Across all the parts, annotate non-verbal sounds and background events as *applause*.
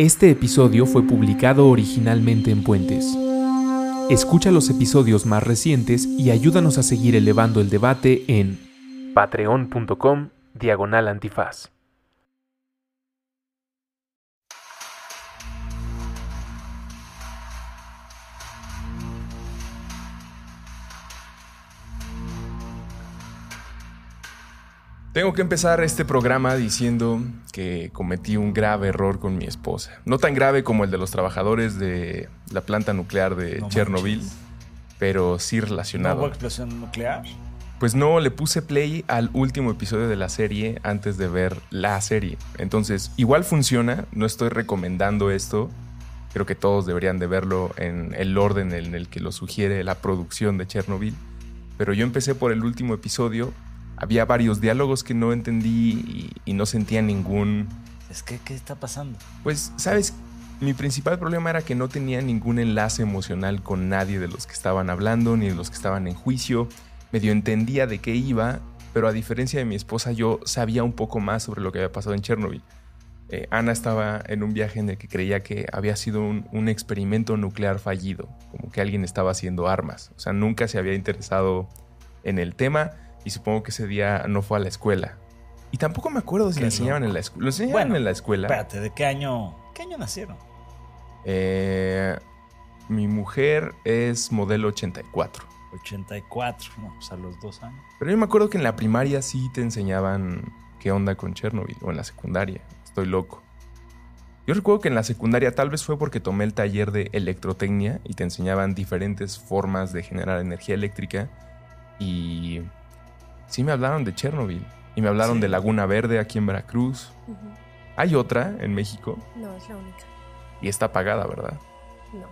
Este episodio fue publicado originalmente en Puentes. Escucha los episodios más recientes y ayúdanos a seguir elevando el debate en patreon.com diagonal antifaz. Tengo que empezar este programa diciendo que cometí un grave error con mi esposa. No tan grave como el de los trabajadores de la planta nuclear de No Chernobyl, manches. pero sí ¿No relacionado. hubo explosión nuclear? Pues no, le puse play al último episodio de la serie antes de ver la serie. Entonces, igual funciona, no estoy recomendando esto. Creo que todos deberían de verlo en el orden en el que lo sugiere la producción de Chernobyl. Pero yo empecé por el último episodio. Había varios diálogos que no entendí y, y no sentía ningún... Es que, ¿qué está pasando? Pues, ¿sabes? Mi principal problema era que no tenía ningún enlace emocional con nadie de los que estaban hablando ni de los que estaban en juicio. Medio entendía de qué iba, pero a diferencia de mi esposa, yo sabía un poco más sobre lo que había pasado en Chernobyl. Eh, Ana estaba en un viaje en el que creía que había sido un, un experimento nuclear fallido, como que alguien estaba haciendo armas. O sea, nunca se había interesado en el tema y supongo que ese día no fue a la escuela. Y tampoco me acuerdo si lo enseñaban en la escuela. ¿Lo enseñaban Bueno, en la escuela? Espérate, ¿de qué año? ¿Qué año nacieron? Eh, mi mujer es modelo 84. 84, no, pues a los dos años. Pero yo me acuerdo que en la primaria sí te enseñaban qué onda con Chernobyl, o en la secundaria. Estoy loco. Yo recuerdo que en la secundaria tal vez fue porque tomé el taller de electrotecnia y te enseñaban diferentes formas de generar energía eléctrica. Y sí me hablaron de Chernobyl. Y me hablaron Sí. de Laguna Verde aquí en Veracruz. Hay otra en México No, es la única. y está apagada, ¿verdad? No.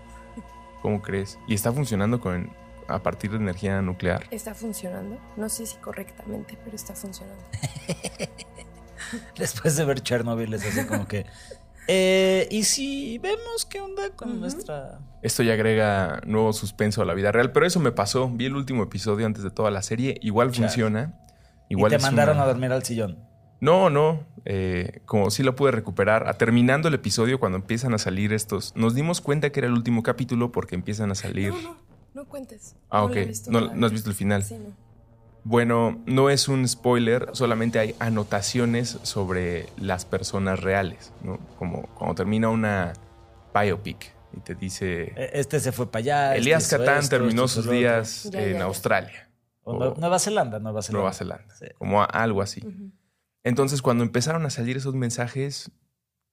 ¿Cómo crees? Y está funcionando con, a partir de energía nuclear. Está funcionando. No sé si correctamente, pero está funcionando. *laughs* Después de ver Chernobyl es así como que... Eh, ¿Y si vemos qué onda con nuestra... Esto ya agrega nuevo suspenso a la vida real, pero eso me pasó. Vi el último episodio antes de toda la serie. Igual Chale. funciona. Igual y te mandaron una- a dormir al sillón? No, no. eh, como sí lo pude recuperar. A terminando el episodio, cuando empiezan a salir estos, nos dimos cuenta que era el último capítulo porque empiezan a salir. No, no, no cuentes. Ah, No ok. la he visto No, no has visto el final. Sí, no. Bueno, no es un spoiler, solamente hay anotaciones sobre las personas reales, ¿no? Como cuando termina una biopic y te dice Eh, Este se fue para allá. este Elías Catán esto, terminó este sus días Ya, en ya, ya. Australia, O Nue- o Nueva Zelanda, Nueva Zelanda. Nueva Zelanda, Sí. como algo así. Entonces, cuando empezaron a salir esos mensajes,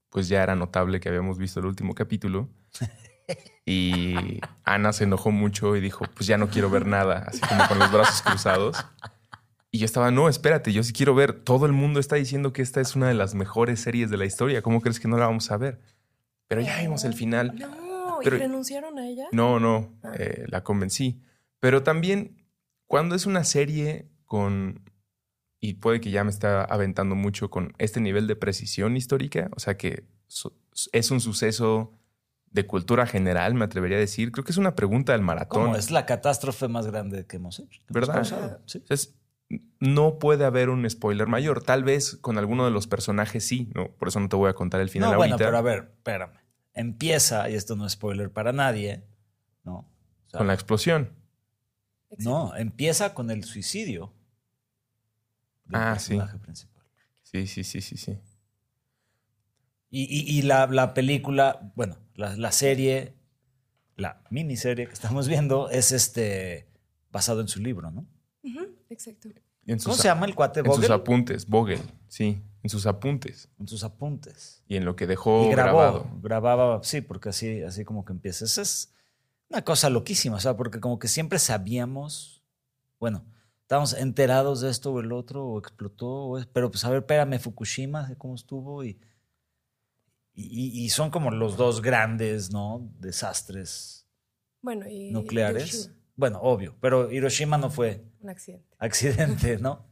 pues ya era notable que habíamos visto el último capítulo. *laughs* Y Ana se enojó mucho y dijo, pues ya no quiero ver nada, así como con los brazos cruzados. Y yo estaba, no, espérate, yo sí quiero ver. Todo el mundo está diciendo que esta es una de las mejores series de la historia. ¿Cómo crees que no la vamos a ver? Pero ya vimos el final. No, Pero- ¿y renunciaron a ella? No, no, Ah. eh, la convencí. Pero también, cuando es una serie con, y puede que ya me está aventando mucho con este nivel de precisión histórica, o sea que es un suceso de cultura general, me atrevería a decir, creo que es una pregunta del maratón. ¿Cómo? Es la catástrofe más grande que hemos hecho. que ¿Verdad? causado. Sí. Entonces, no puede haber un spoiler mayor. Tal vez con alguno de los personajes sí, ¿no? Por eso no te voy a contar el final No, bueno, ahorita. pero a ver, espérame. Empieza, y esto no es spoiler para nadie, ¿no? O sea, Con la explosión. No, empieza con el suicidio del Ah, sí. principal. Sí, sí, sí, sí, sí. Y, y- y la, la película, bueno, la, la serie, la miniserie que estamos viendo es este basado en su libro, ¿no? Ujú, Exacto. En sus ¿Cómo se llama el cuate? En sus ¿Vogel? apuntes, Vogel, sí, en sus apuntes. En sus apuntes. Y en lo que dejó y grabó, grabado. grababa, sí, porque así, así como que empieza. Esa es una cosa loquísima, o sea, porque como que siempre sabíamos, bueno, estábamos enterados de esto o el otro, o explotó, o es- pero pues a ver, espérame, Fukushima, cómo estuvo, y, y, y son como los dos grandes, ¿no? Desastres Bueno, y. nucleares. Hiroshima, Bueno, obvio, pero Hiroshima no fue un accidente. accidente, ¿no?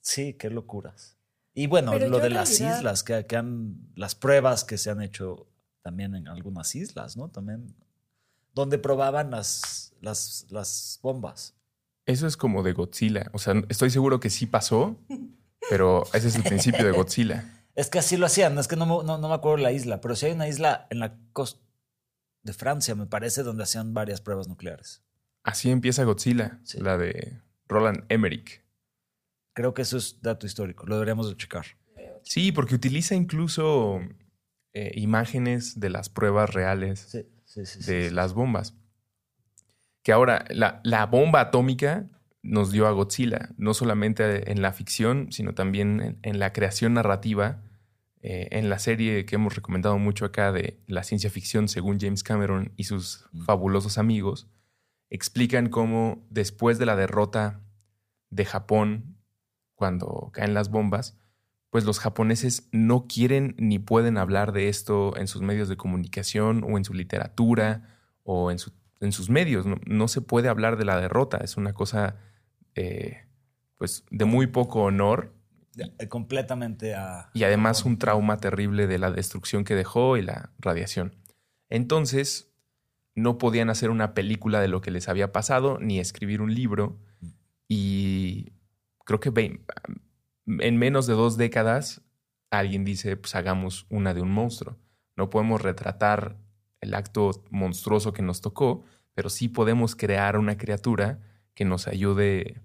Sí, qué locuras. Y bueno, Pero lo de las realidad- islas, que, que han, las pruebas que se han hecho también en algunas islas, ¿no? También, donde probaban las, las, las bombas. Eso es como de Godzilla. O sea, estoy seguro que sí pasó, pero ese es el principio de Godzilla. *laughs* Es que así lo hacían, es que no, me- no, no me acuerdo la isla, pero sí hay una isla en la costa de Francia, me parece, donde hacían varias pruebas nucleares. Así empieza Godzilla, Sí. la de Roland Emmerich. Creo que eso es dato histórico, lo deberíamos de checar. Sí, porque utiliza incluso eh, imágenes de las pruebas reales Sí, sí, de las bombas. Que ahora, la, la bomba atómica nos dio a Godzilla, no solamente en la ficción, sino también en, en la creación narrativa, eh, en la serie que hemos recomendado mucho acá de la ciencia ficción según James Cameron y sus Mm. fabulosos amigos, explican cómo después de la derrota de Japón, cuando caen las bombas, pues los japoneses no quieren ni pueden hablar de esto en sus medios de comunicación o en su literatura o en, su- en sus medios. No, no se puede hablar de la derrota. Es una cosa eh, pues de muy poco honor Eh, Completamente a. y además un trauma terrible de la destrucción que dejó y la radiación. Entonces, no podían hacer una película de lo que les había pasado ni escribir un libro. Y creo que en menos de dos décadas alguien dice, pues hagamos una de un monstruo. No podemos retratar el acto monstruoso que nos tocó, pero sí podemos crear una criatura que nos ayude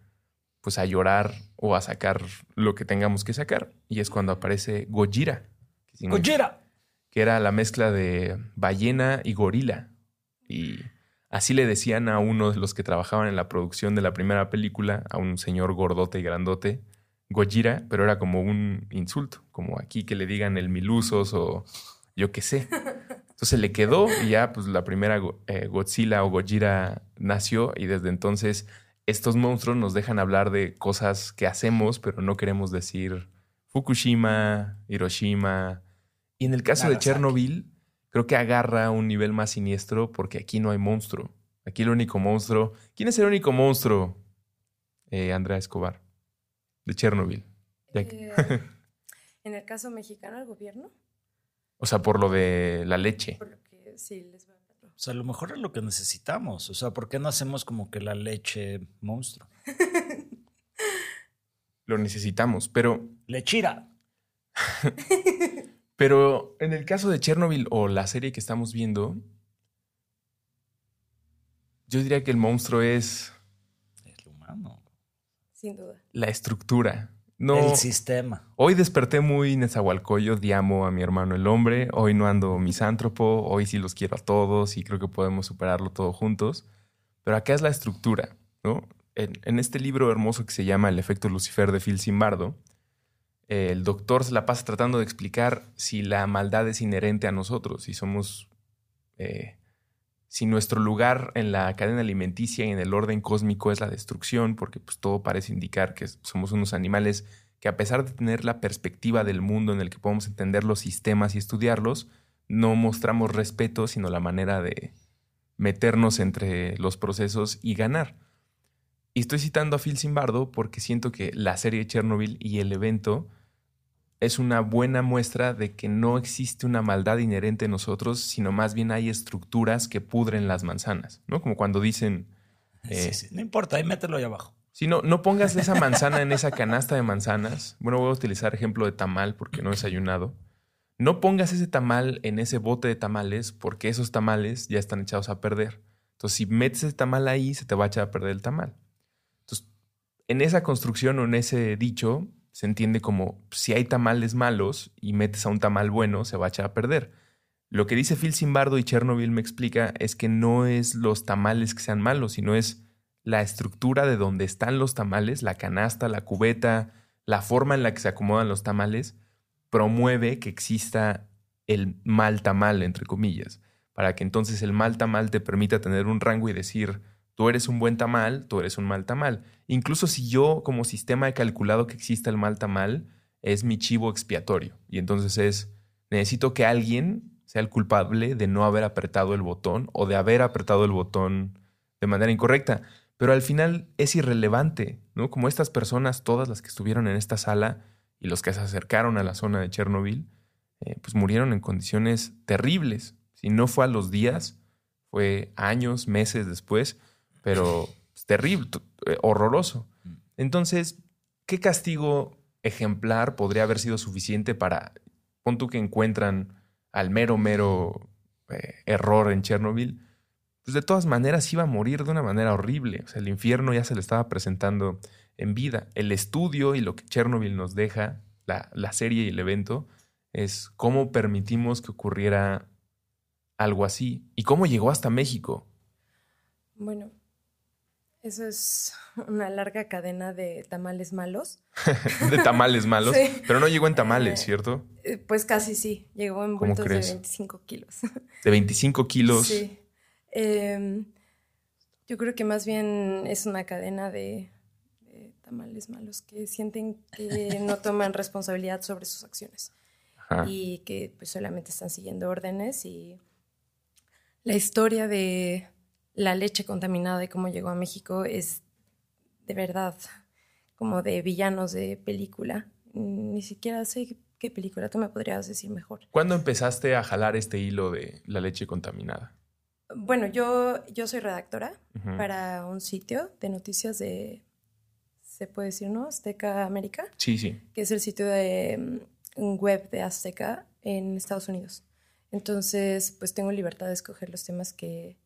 pues a llorar o a sacar lo que tengamos que sacar. Y es cuando aparece Gojira, que ¡Gojira! que era la mezcla de ballena y gorila. Y así le decían a uno de los que trabajaban en la producción de la primera película, a un señor gordote y grandote, Gojira, pero era como un insulto, como aquí que le digan el milusos o yo qué sé. *laughs* Entonces le quedó y ya pues la primera eh, Godzilla o Gojira nació y desde entonces estos monstruos nos dejan hablar de cosas que hacemos, pero no queremos decir Fukushima, Hiroshima. Y en el caso de. Chernobyl, creo que agarra un nivel más siniestro porque aquí no hay monstruo. Aquí el único monstruo. ¿Quién es el único monstruo? Eh, Andrea Escobar, de Chernobyl. Eh, *laughs* en el caso mexicano, el gobierno, o sea, por lo de la leche. por lo que sí les va a dar. O sea, a lo mejor es lo que necesitamos. O sea, ¿por qué no hacemos como que la leche monstruo? Lo necesitamos. Pero, ¡Lechira! *laughs* pero en el caso de Chernobyl o la serie que estamos viendo, yo diría que el monstruo es El humano. Sin duda. la estructura. No, El sistema. Hoy desperté muy Nezahualcóyotl, y amo a mi hermano el hombre. Hoy no ando misántropo, hoy sí los quiero a todos y creo que podemos superarlo todo juntos. Pero acá es la estructura, ¿no? En, en este libro hermoso que se llama El efecto Lucifer de Phil Zimbardo, eh, el doctor se la pasa tratando de explicar si la maldad es inherente a nosotros, si somos. eh, si nuestro lugar en la cadena alimenticia y en el orden cósmico es la destrucción, porque pues todo parece indicar que somos unos animales que a pesar de tener la perspectiva del mundo en el que podemos entender los sistemas y estudiarlos, no mostramos respeto, sino la manera de meternos entre los procesos y ganar. Y estoy citando a Phil Zimbardo porque siento que la serie Chernobyl y el evento es una buena muestra de que no existe una maldad inherente en nosotros, sino más bien hay estructuras que pudren las manzanas, ¿no? Como cuando dicen, Sí, eh, sí. No importa, ahí mételo ahí abajo. si no, no pongas esa *laughs* manzana en esa canasta de manzanas. Bueno, voy a utilizar ejemplo de tamal porque no he desayunado. No pongas ese tamal en ese bote de tamales porque esos tamales ya están echados a perder. Entonces, si metes ese tamal ahí, se te va a echar a perder el tamal. Entonces, en esa construcción o en ese dicho, se entiende como si hay tamales malos y metes a un tamal bueno, se va a echar a perder. Lo que dice Phil Zimbardo y Chernobyl me explica es que no es los tamales que sean malos, sino es la estructura de donde están los tamales, la canasta, la cubeta, la forma en la que se acomodan los tamales, promueve que exista el mal tamal, entre comillas, para que entonces el mal tamal te permita tener un rango y decir, tú eres un buen tamal, tú eres un mal tamal. Incluso si yo como sistema he calculado que exista el mal tamal, es mi chivo expiatorio. Y entonces es, necesito que alguien sea el culpable de no haber apretado el botón o de haber apretado el botón de manera incorrecta. Pero al final es irrelevante, ¿no? Como estas personas, todas las que estuvieron en esta sala y los que se acercaron a la zona de Chernobyl, eh, pues murieron en condiciones terribles. Si no fue a los días, fue años, meses después, pero pues, terrible, eh, horroroso. Entonces, ¿qué castigo ejemplar podría haber sido suficiente para, pon tú que encuentran al mero, mero eh, error en Chernobyl, pues de todas maneras iba a morir de una manera horrible. O sea, el infierno ya se le estaba presentando en vida. El estudio y lo que Chernobyl nos deja, la, la serie y el evento, es cómo permitimos que ocurriera algo así y cómo llegó hasta México. Bueno, eso es una larga cadena de tamales malos. *laughs* de tamales malos, Sí. pero no llegó en tamales, Eh, ¿cierto? Eh, Pues casi sí, llegó en bultos de crees? 25 kilos. *laughs* De 25 kilos. Sí. Em, yo creo que más bien es una cadena de, de tamales malos que sienten que no *laughs* toman responsabilidad sobre sus acciones Ajá. y que pues solamente están siguiendo órdenes y la historia de la leche contaminada y cómo llegó a México es de verdad como de villanos de película. Ni siquiera sé qué película, tú me podrías decir mejor. ¿Cuándo empezaste a jalar este hilo de la leche contaminada? Bueno, yo, yo soy redactora para un sitio de noticias de, se puede decir, ¿no? Azteca América, Sí, sí. que es el sitio de mm, web de Azteca en Estados Unidos. Entonces, pues tengo libertad de escoger los temas que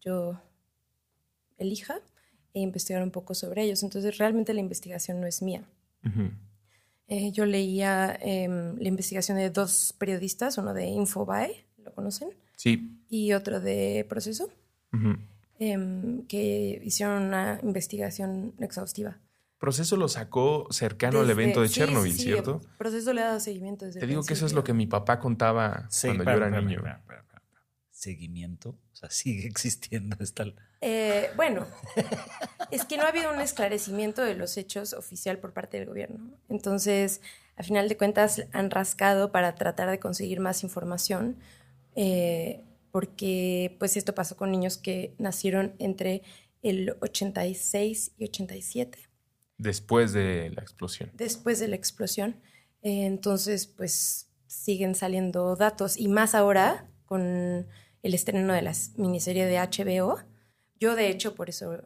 yo elija e investigar un poco sobre ellos. Entonces, realmente la investigación no es mía. Eh, yo leía em, la investigación de dos periodistas, uno de Infobae, ¿lo conocen? Sí. Y otro de Proceso. Em, que hicieron una investigación exhaustiva. Proceso lo sacó cercano al evento de sí, Chernobyl, sí, ¿cierto? el Proceso le ha dado seguimiento desde Te el digo que eso es lo que mi papá contaba Sí, cuando yo era niño. Seguimiento. O sea, sigue *laughs* existiendo esta. Eh, bueno, es que no ha habido un esclarecimiento de los hechos oficial por parte del gobierno. Entonces, a final de cuentas, han rascado para tratar de conseguir más información, eh, porque pues esto pasó con niños que nacieron entre el 86 y 87. Después de la explosión. después de la explosión. Eh, entonces, pues siguen saliendo datos y más ahora con el estreno de la miniserie de HBO. Yo, de hecho, por eso...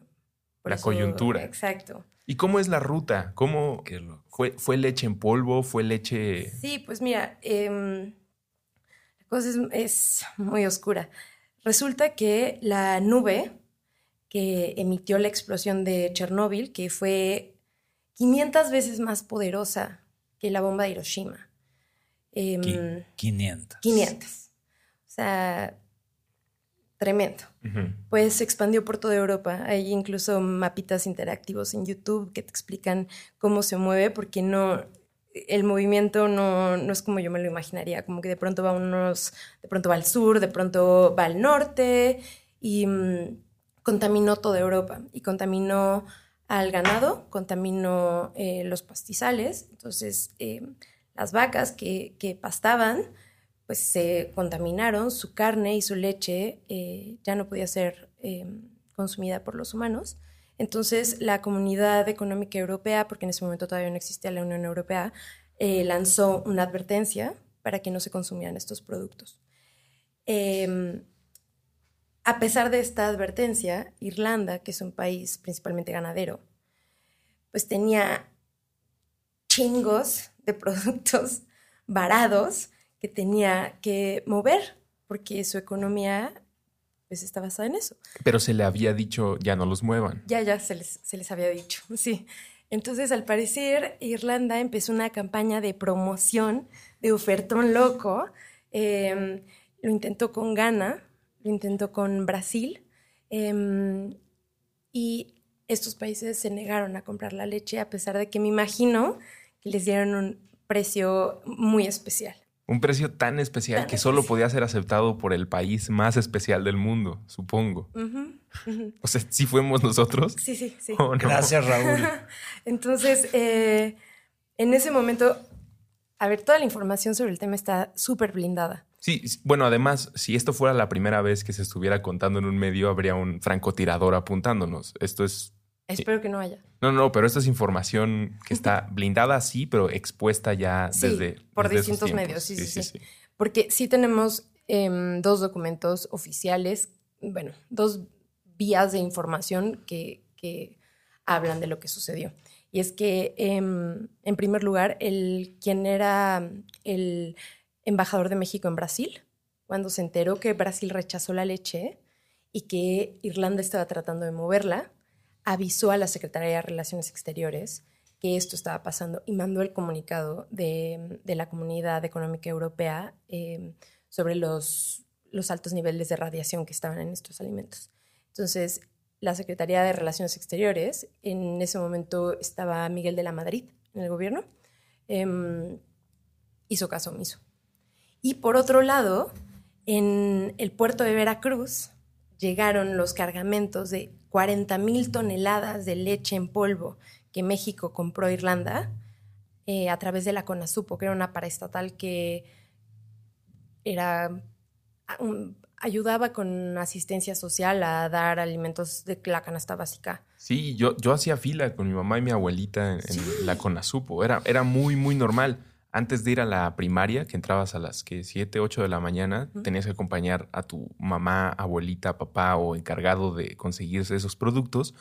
por La eso- coyuntura. Exacto. ¿Y cómo es la ruta? ¿Cómo fue, fue leche en polvo? ¿Fue leche...? Sí, pues mira, em, la cosa es, es muy oscura. Resulta que la nube que emitió la explosión de Chernóbil, que fue 500 veces más poderosa que la bomba de Hiroshima. Qui- 500. 500. O sea, tremendo. Pues se expandió por toda Europa. Hay incluso mapitas interactivos en YouTube que te explican cómo se mueve, porque no, el movimiento no, no es como yo me lo imaginaría, como que de pronto va unos, de pronto va al sur, de pronto va al norte y mm, contaminó toda Europa y contaminó al ganado, contaminó eh, los pastizales, entonces eh, las vacas que, que pastaban pues se contaminaron, su carne y su leche eh, ya no podía ser eh, consumida por los humanos. Entonces la Comunidad Económica Europea, porque en ese momento todavía no existía la Unión Europea, eh, lanzó una advertencia para que no se consumieran estos productos. Eh, a pesar de esta advertencia, Irlanda, que es un país principalmente ganadero, pues tenía chingos de *laughs* productos varados que tenía que mover, porque su economía pues está basada en eso. Pero se le había dicho, ya no los muevan. Ya, ya se les, se les había dicho, *laughs* sí. Entonces, al parecer, Irlanda empezó una campaña de promoción, de ofertón loco. Eh, lo intentó con Ghana, lo intentó con Brasil. eh, y estos países se negaron a comprar la leche, a pesar de que me imagino que les dieron un precio muy especial. Un precio tan especial Tan que solo podía ser aceptado por el país más especial del mundo, supongo. O sea, ¿sí fuimos nosotros? Sí, sí, sí. Gracias, Raúl. *laughs* Entonces, eh, en ese momento, a ver, toda la información sobre el tema está súper blindada. Sí, bueno, además, si esto fuera la primera vez que se estuviera contando en un medio, habría un francotirador apuntándonos. Esto es... Espero que no haya. No, no, pero esto es información que está *laughs* blindada, sí, pero expuesta ya Sí, desde... por desde distintos medios, sí, sí, sí. Porque sí tenemos em, dos documentos oficiales, bueno, dos vías de información que, que hablan de lo que sucedió. Y es que, em, en primer lugar, el, quien era el embajador de México en Brasil, cuando se enteró que Brasil rechazó la leche y que Irlanda estaba tratando de moverla, avisó a la Secretaría de Relaciones Exteriores que esto estaba pasando y mandó el comunicado de, la Comunidad Económica Europea em, sobre los, los altos niveles de radiación que estaban en estos alimentos. Entonces, la Secretaría de Relaciones Exteriores, en ese momento estaba Miguel de la Madrid en el gobierno, em, hizo caso omiso. Y por otro lado, en el puerto de Veracruz llegaron los cargamentos de 40 mil toneladas de leche en polvo que México compró a Irlanda eh, a través de la CONASUPO, que era una paraestatal que era ayudaba con asistencia social a dar alimentos de la canasta básica. Sí, yo, yo hacía fila con mi mamá y mi abuelita en, la CONASUPO. Era, era muy, muy normal. Antes de ir a la primaria, que entrabas a las que 7, 8 de la mañana, tenías que acompañar a tu mamá, abuelita, papá o encargado de conseguirse esos productos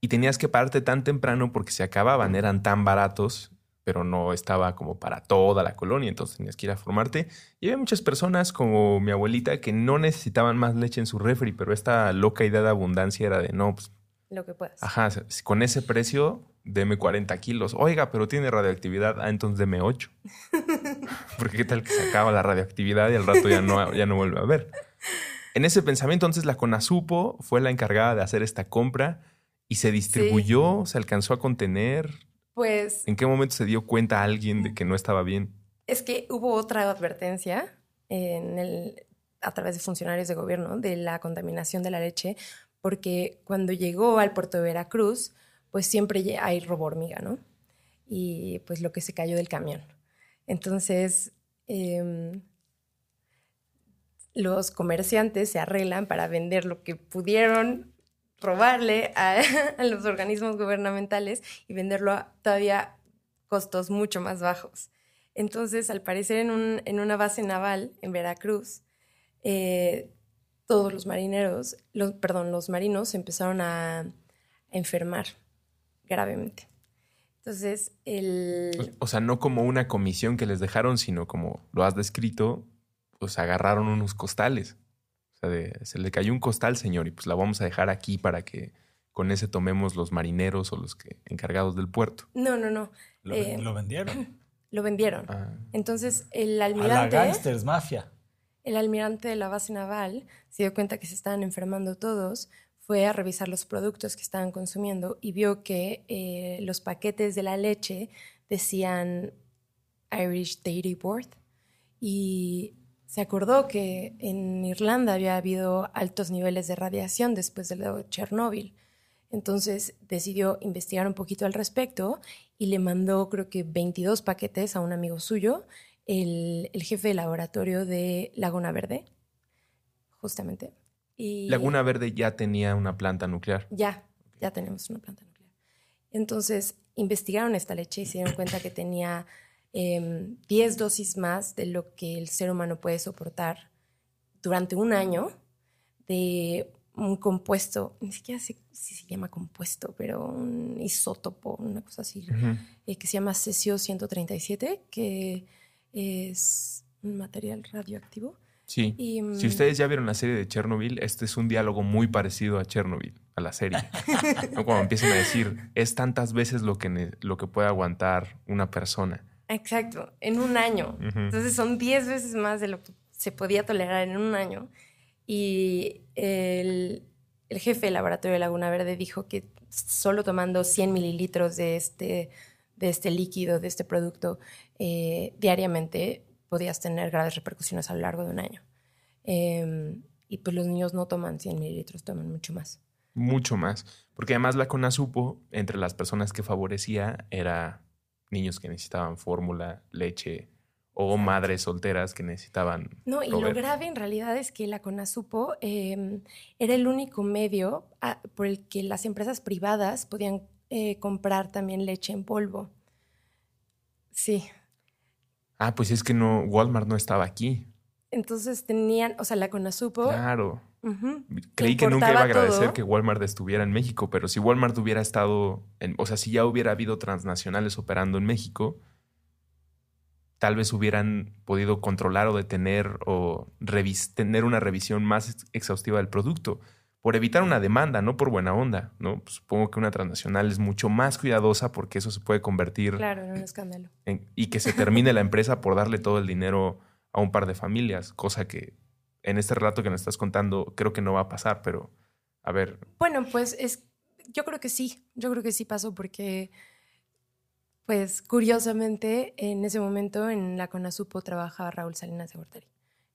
y tenías que pararte tan temprano porque se acababan, eran tan baratos, pero no estaba como para toda la colonia, entonces tenías que ir a formarte. Y había muchas personas como mi abuelita que no necesitaban más leche en su refri, pero esta loca idea de abundancia era de no, pues, lo que puedas. Ajá, con ese precio, deme 40 kilos. Oiga, pero tiene radioactividad. Ah, entonces deme 8. *laughs* Porque qué tal que se acaba la radioactividad y al rato ya no, ya no vuelve a ver. En ese pensamiento, entonces la CONASUPO fue la encargada de hacer esta compra y se distribuyó, se alcanzó a contener. Pues. ¿En qué momento se dio cuenta alguien de que no estaba bien? Es que hubo otra advertencia en el, a través de funcionarios de gobierno de la contaminación de la leche, porque cuando llegó al puerto de Veracruz, pues siempre hay robo hormiga, ¿no? Y pues lo que se cayó del camión. Entonces, em, los comerciantes se arreglan para vender lo que pudieron robarle a, *laughs* los organismos gubernamentales y venderlo a todavía costos mucho más bajos. Entonces, al parecer, en, una base naval en Veracruz, eh, todos los marineros, los, perdón, los marinos empezaron a, enfermar gravemente. Entonces, el... O sea, no como una comisión que les dejaron, sino como lo has descrito, pues agarraron unos costales se le cayó un costal, señor, y pues la vamos a dejar aquí para que con ese tomemos los marineros o los que, encargados del puerto. No, no, no. Lo, eh, vendieron. *clears throat* Lo vendieron. Ah. Entonces, el almirante. A la gangsters, mafia. El almirante de la base naval se dio cuenta que se estaban enfermando todos, fue a revisar los productos que estaban consumiendo y vio que eh, los paquetes de la leche decían Irish Dairy Board y se acordó que en Irlanda había habido altos niveles de radiación después de Chernóbil. Entonces decidió investigar un poquito al respecto y le mandó creo que 22 paquetes a un amigo suyo, el, jefe de laboratorio de Laguna Verde, justamente. Y Laguna Verde ya tenía una planta nuclear. Ya, ya tenemos una planta nuclear. Entonces investigaron esta leche y se dieron cuenta que tenía 10 em, dosis más de lo que el ser humano puede soportar durante un año de un compuesto, ni siquiera sé si se llama compuesto, pero un isótopo, una cosa así, eh, que se llama cesio 137, que es un material radioactivo. Sí. si mm, ustedes ya vieron la serie de Chernobyl, este es un diálogo muy parecido a Chernobyl, a la serie. *laughs* Cuando empiezan a decir, es tantas veces lo que, lo que puede aguantar una persona. Exacto, en un año. Entonces son 10 veces más de lo que se podía tolerar en un año. Y el, jefe del laboratorio de Laguna Verde dijo que solo tomando 100 mililitros de este, de este líquido, de este producto, eh, diariamente podías tener graves repercusiones a lo largo de un año. Em, y pues los niños no toman 100 mililitros, toman mucho más. Mucho más. Porque además la CONASUPO, entre las personas que favorecía, era niños que necesitaban fórmula, leche o madres solteras que necesitaban. No, y lo grave en realidad es que la CONASUPO em, era el único medio ah, por el que las empresas privadas podían eh, comprar también leche en polvo. Sí. Ah, pues es que no, Walmart no estaba aquí. Entonces tenían, o sea, la Conasupo. Claro. Creí que nunca iba a agradecer todo. que Walmart estuviera en México, pero si Walmart hubiera estado, en- o sea, si ya hubiera habido transnacionales operando en México, tal vez hubieran podido controlar o detener o tener una revisión más ex- exhaustiva del producto, por evitar una demanda, no por buena onda, ¿no? Pues supongo que una transnacional es mucho más cuidadosa porque eso se puede convertir Claro, era un escándalo. en- y que se termine la empresa por darle todo el dinero a un par de familias, cosa que en este relato que nos estás contando creo que no va a pasar, pero a ver, Bueno, pues es, yo creo que sí, yo creo que sí pasó porque, pues curiosamente, en ese momento en la Conasupo trabajaba Raúl Salinas de Gortari,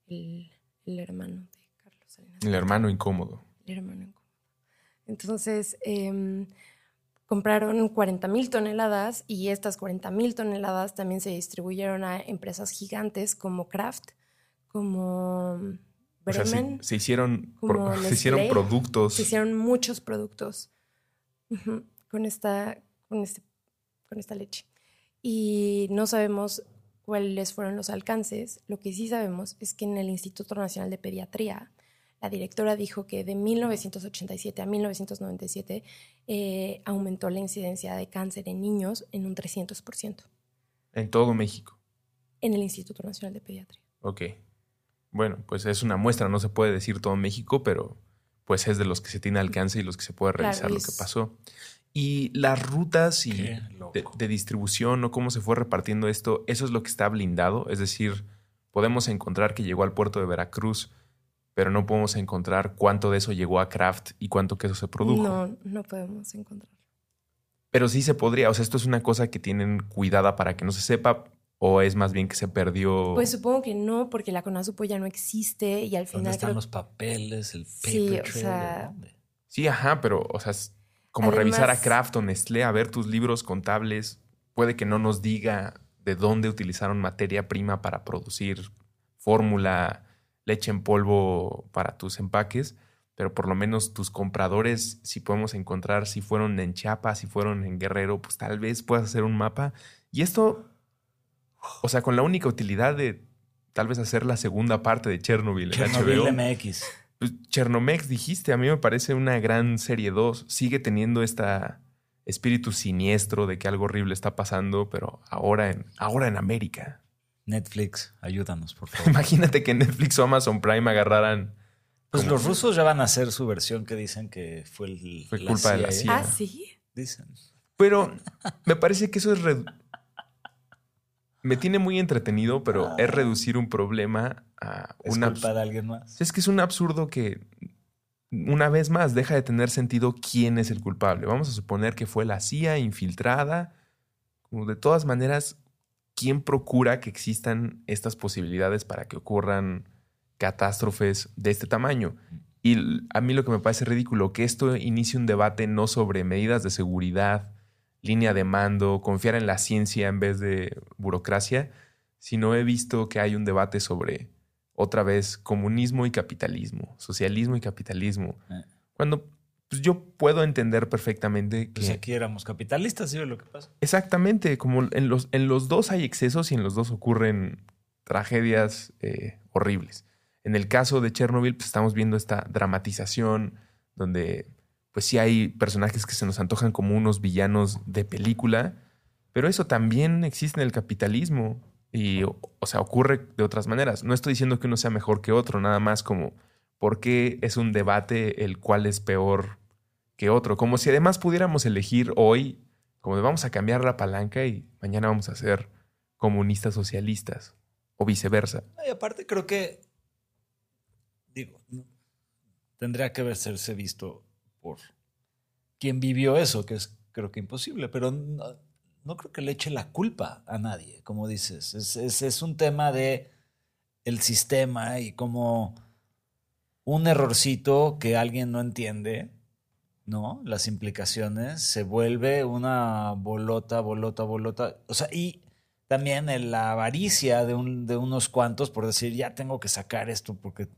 el, el hermano de Carlos Salinas. el hermano incómodo. El hermano incómodo. Entonces, em, compraron 40 mil toneladas y estas 40 mil toneladas también se distribuyeron a empresas gigantes como Kraft, como O sea, se, Bremen. se hicieron, como pro- *laughs* se hicieron productos. se hicieron muchos productos con, esta, con, este, con esta leche. Y no sabemos cuáles fueron los alcances. Lo que sí sabemos es que en el Instituto Nacional de Pediatría, la directora dijo que de 1987 a 1997 eh, aumentó la incidencia de cáncer en niños en un 300% En todo México. en el Instituto Nacional de Pediatría. Ok. Bueno, pues es una muestra, no se puede decir todo México, pero pues es de los que se tiene alcance y los que se puede Claro, revisar lo que pasó. Y las rutas y de, de distribución o cómo se fue repartiendo esto, eso es lo que está blindado. Es decir, podemos encontrar que llegó al puerto de Veracruz, pero no podemos encontrar cuánto de eso llegó a Kraft y cuánto que eso se produjo. No, no podemos encontrarlo. Pero sí se podría, o sea, esto es una cosa que tienen cuidada para que no se sepa, o es más bien que se perdió. Pues supongo que no, porque la CONASUPO ya no existe y al ¿Dónde final están creo los papeles, el paper Sí, o trail? sea, ¿de dónde? Sí, ajá, pero, o sea, es como Además- revisar a Kraft o Nestlé, a ver tus libros contables, puede que no nos diga de dónde utilizaron materia prima para producir fórmula, leche en polvo para tus empaques, pero por lo menos tus compradores, si podemos encontrar si fueron en Chiapas, si fueron en Guerrero, pues tal vez puedas hacer un mapa. Y esto, o sea, con la única utilidad de tal vez hacer la segunda parte de Chernobyl Chernobyl HBO. MX. Pues, Chernomex, dijiste, a mí me parece una gran serie 2. Sigue teniendo esta espíritu siniestro de que algo horrible está pasando, pero ahora en, ahora en América. Netflix, ayúdanos, por *laughs* favor. Imagínate que Netflix o Amazon Prime agarraran. Pues los rusos ya van a hacer su versión que dicen que fue, el, Fue culpa de la CIA. Ah, sí. Dicen. Pero me parece que eso es. Me tiene muy entretenido, pero es reducir un problema a ¿Es una. culpa de alguien más? Es que es un absurdo que, una vez más, deja de tener sentido quién es el culpable. Vamos a suponer que fue la CIA infiltrada. Como de todas maneras, ¿quién procura que existan estas posibilidades para que ocurran catástrofes de este tamaño? Y a mí lo que me parece ridículo, que esto inicie un debate no sobre medidas de seguridad, línea de mando, confiar en la ciencia en vez de burocracia, sino he visto que hay un debate sobre otra vez comunismo y capitalismo, socialismo y capitalismo. Eh. Cuando pues, yo puedo entender perfectamente que Pues aquí éramos capitalistas, ¿sí ve lo que pasa? exactamente como en los, en los dos hay excesos y en los dos ocurren tragedias eh, horribles. En el caso de Chernobyl, pues estamos viendo esta dramatización donde pues sí hay personajes que se nos antojan como unos villanos de película, pero eso también existe en el capitalismo y, o, o sea, ocurre de otras maneras. No estoy diciendo que uno sea mejor que otro, nada más como por qué es un debate el cual es peor que otro. Como si además pudiéramos elegir hoy, como de vamos a cambiar la palanca y mañana vamos a ser comunistas socialistas o viceversa. Y aparte creo que, digo, tendría que verse visto por quien vivió eso, que es creo que imposible, pero no, creo que le eche la culpa a nadie, como dices. Es, es- un tema de el sistema y como un errorcito que alguien no entiende, ¿no? Las implicaciones, se vuelve una bolota, bolota, bolota. O sea, y también en la avaricia de, un- de unos cuantos por decir, ya tengo que sacar esto porque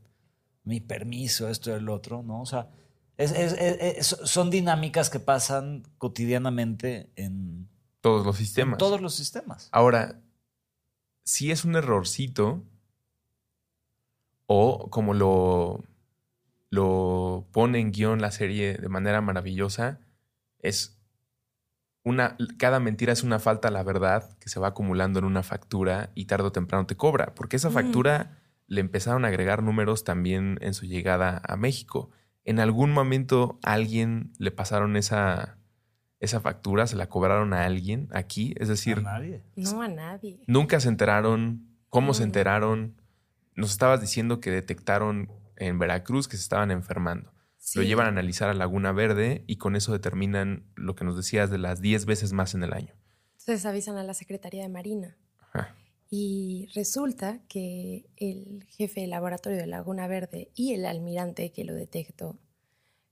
mi permiso, esto y el otro, ¿no? O sea, es- es- es- es- son dinámicas que pasan cotidianamente en, Todos los en sistemas. todos los sistemas. Ahora, si es un errorcito, O como lo, lo pone en guion la serie de manera maravillosa, es una, cada mentira es una falta a la verdad que se va acumulando en una factura y tarde o temprano te cobra, porque esa Mm. factura le empezaron a agregar números también en su llegada a México. En algún momento a alguien le pasaron esa, esa factura, se la cobraron a alguien aquí, es decir, A nadie. No a nadie. nunca se enteraron, cómo se enteraron. Nos estabas diciendo que detectaron en Veracruz que se estaban enfermando. Lo llevan a analizar a Laguna Verde y con eso determinan lo que nos decías de las 10 veces más en el año. Entonces avisan a la Secretaría de Marina. Ajá. Y resulta que el jefe del laboratorio de Laguna Verde y el almirante que lo detectó,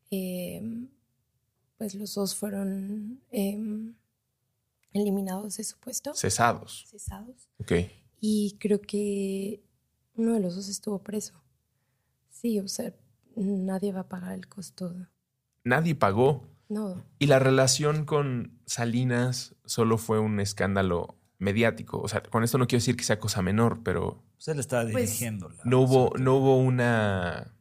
eh, pues los dos fueron eh, eliminados de su puesto, Cesados. cesados. Ok. Y creo que uno de los dos estuvo preso. Sí, o sea, nadie va a pagar el costo. Nadie pagó. No, Y la relación con Salinas solo fue un escándalo mediático. O sea, con esto no quiero decir que sea cosa menor, pero Pues él estaba Pues, dirigiendo. la- no hubo, no hubo una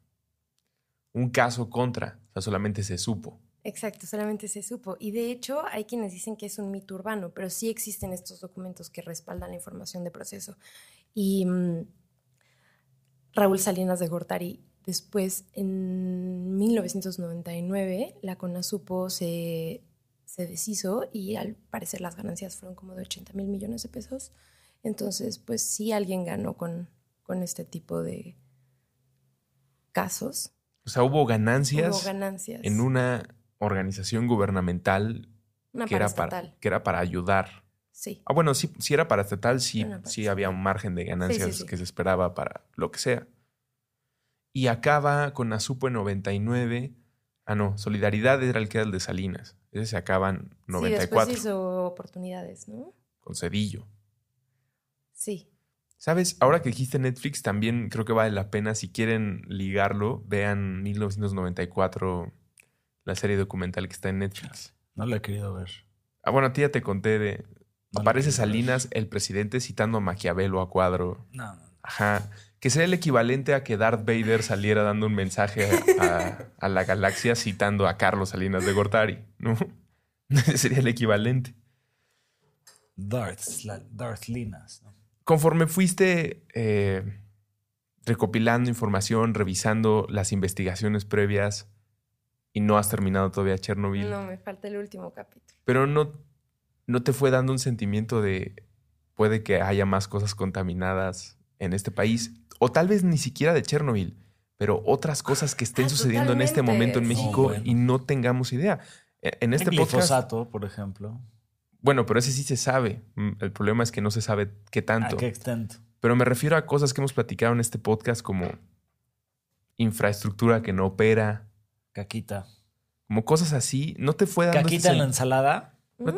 un caso contra. O sea, solamente se supo. Exacto, solamente se supo. Y de hecho, hay quienes dicen que es un mito urbano, pero sí existen estos documentos que respaldan la información de proceso. Y mm, Raúl Salinas de Gortari, después, en 1999, la CONASUPO se, se deshizo y al parecer las ganancias fueron como de 80 mil millones de pesos. Entonces, pues sí alguien ganó con, con este tipo de casos. O sea, hubo ganancias, Hubo ganancias. en una organización gubernamental Una que era, para, que era para ayudar. Sí. Ah, bueno, sí, si era para estatal, sí, Era para sí estatal. había un margen de ganancias sí. que se esperaba para lo que sea. Y acaba con Azupo en 99. Ah, no, Solidaridad era el que era el de Salinas. Ese se acaba en Sí, 94 después hizo oportunidades, ¿no? con Cedillo. Sí. ¿Sabes? Ahora que dijiste Netflix, también creo que vale la pena, si quieren ligarlo, vean 1994, la serie documental que está en Netflix. No lo he querido ver. Ah, bueno, a ti ya te conté de... Aparece. Salinas, el presidente, citando a Maquiavelo a cuadro. No, no. Ajá. Que sea el equivalente a que Darth Vader saliera dando un mensaje a, a la galaxia citando a Carlos Salinas de Gortari, ¿no? *laughs* Sería el equivalente. Darth, Darth Linas. ¿no? Conforme fuiste eh, recopilando información, revisando las investigaciones previas y no has terminado todavía Chernobyl, No, me falta el último capítulo. pero no, no te fue dando un sentimiento de puede que haya más cosas contaminadas en este país, o tal vez ni siquiera de Chernobyl, pero otras cosas que estén Ah, sucediendo en este momento en México bueno. y no tengamos idea. E- En este el podcast, por ejemplo. bueno, pero ese sí se sabe. Mm, El problema es que no se sabe qué tanto. ¿A qué extento? Pero me refiero a cosas que hemos platicado en este podcast como infraestructura que no opera, Caquita. como cosas así. ¿No te fue dando, ¿Caquita en la ensalada? Mm,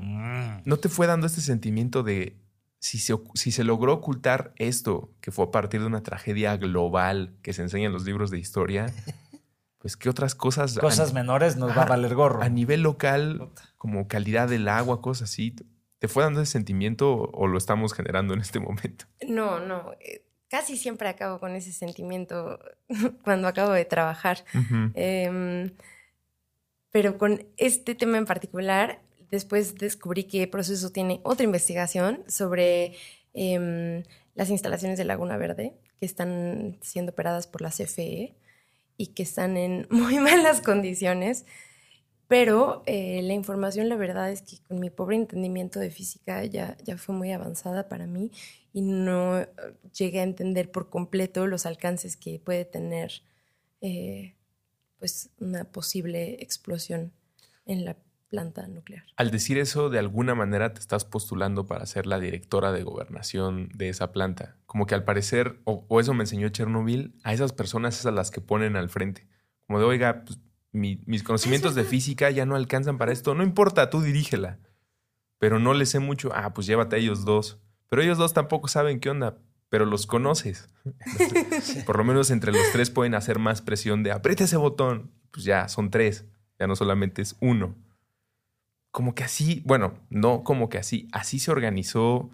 Mm. no te fue dando este sentimiento de si se, si se logró ocultar esto, que fue a partir de una tragedia global que se enseña en los libros de historia, *laughs* pues qué otras cosas, Cosas menores nos va a valer gorro. a, nivel local, como calidad del agua, cosas así, ¿te fue dando ese sentimiento o, lo estamos generando en este momento? No, no. eh, Casi siempre acabo con ese sentimiento *laughs* cuando acabo de trabajar. Em, pero con este tema en particular, después descubrí que Proceso tiene otra investigación sobre em, las instalaciones de Laguna Verde que están siendo operadas por la CFE y que están en *laughs* muy malas condiciones. Pero eh, la información, la verdad es que con mi pobre entendimiento de física ya, ya fue muy avanzada para mí y no eh, llegué a entender por completo los alcances que puede tener eh, pues una posible explosión en la planta nuclear. Al decir eso, de alguna manera te estás postulando para ser la directora de gobernación de esa planta. Como que al parecer, o, o eso me enseñó Chernobyl, a esas personas es a las que ponen al frente. Como de, oiga, pues, mi- mis conocimientos de física ya no alcanzan para esto. No importa, tú dirígela. Pero no le sé mucho. Ah, pues llévate a ellos dos. Pero ellos dos tampoco saben qué onda, pero los conoces. Entonces, *laughs* por lo menos entre los tres pueden hacer más presión de aprieta ese botón. Pues ya, son tres. Ya no solamente es uno como que así, bueno, no como que así, así se organizó.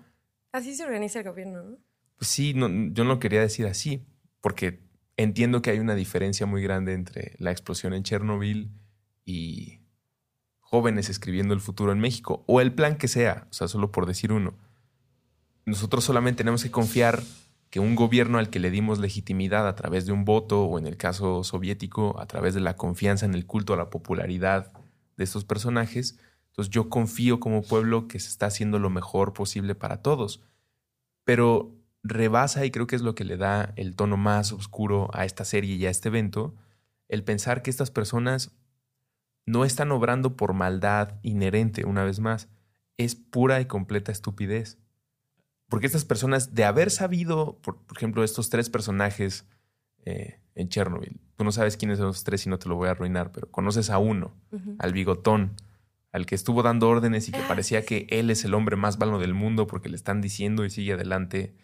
Así se organiza el gobierno, ¿no? Pues sí, no, yo no quería decir así, porque entiendo que hay una diferencia muy grande entre la explosión en Chernobyl y jóvenes escribiendo el futuro en México, o el plan que sea, o sea, solo por decir uno. Nosotros solamente tenemos que confiar que un gobierno al que le dimos legitimidad a través de un voto, o en el caso soviético, a través de la confianza en el culto a la popularidad de estos personajes, entonces yo confío como pueblo que se está haciendo lo mejor posible para todos. Pero rebasa, y creo que es lo que le da el tono más oscuro a esta serie y a este evento, el pensar que estas personas no están obrando por maldad inherente, una vez más, es pura y completa estupidez. Porque estas personas, de haber sabido, por, ejemplo, estos tres personajes eh, en Chernobyl, tú no sabes quiénes son los tres y no te lo voy a arruinar, pero conoces a uno, al bigotón, al que estuvo dando órdenes y que parecía que él es el hombre más malo del mundo porque le están diciendo y sigue adelante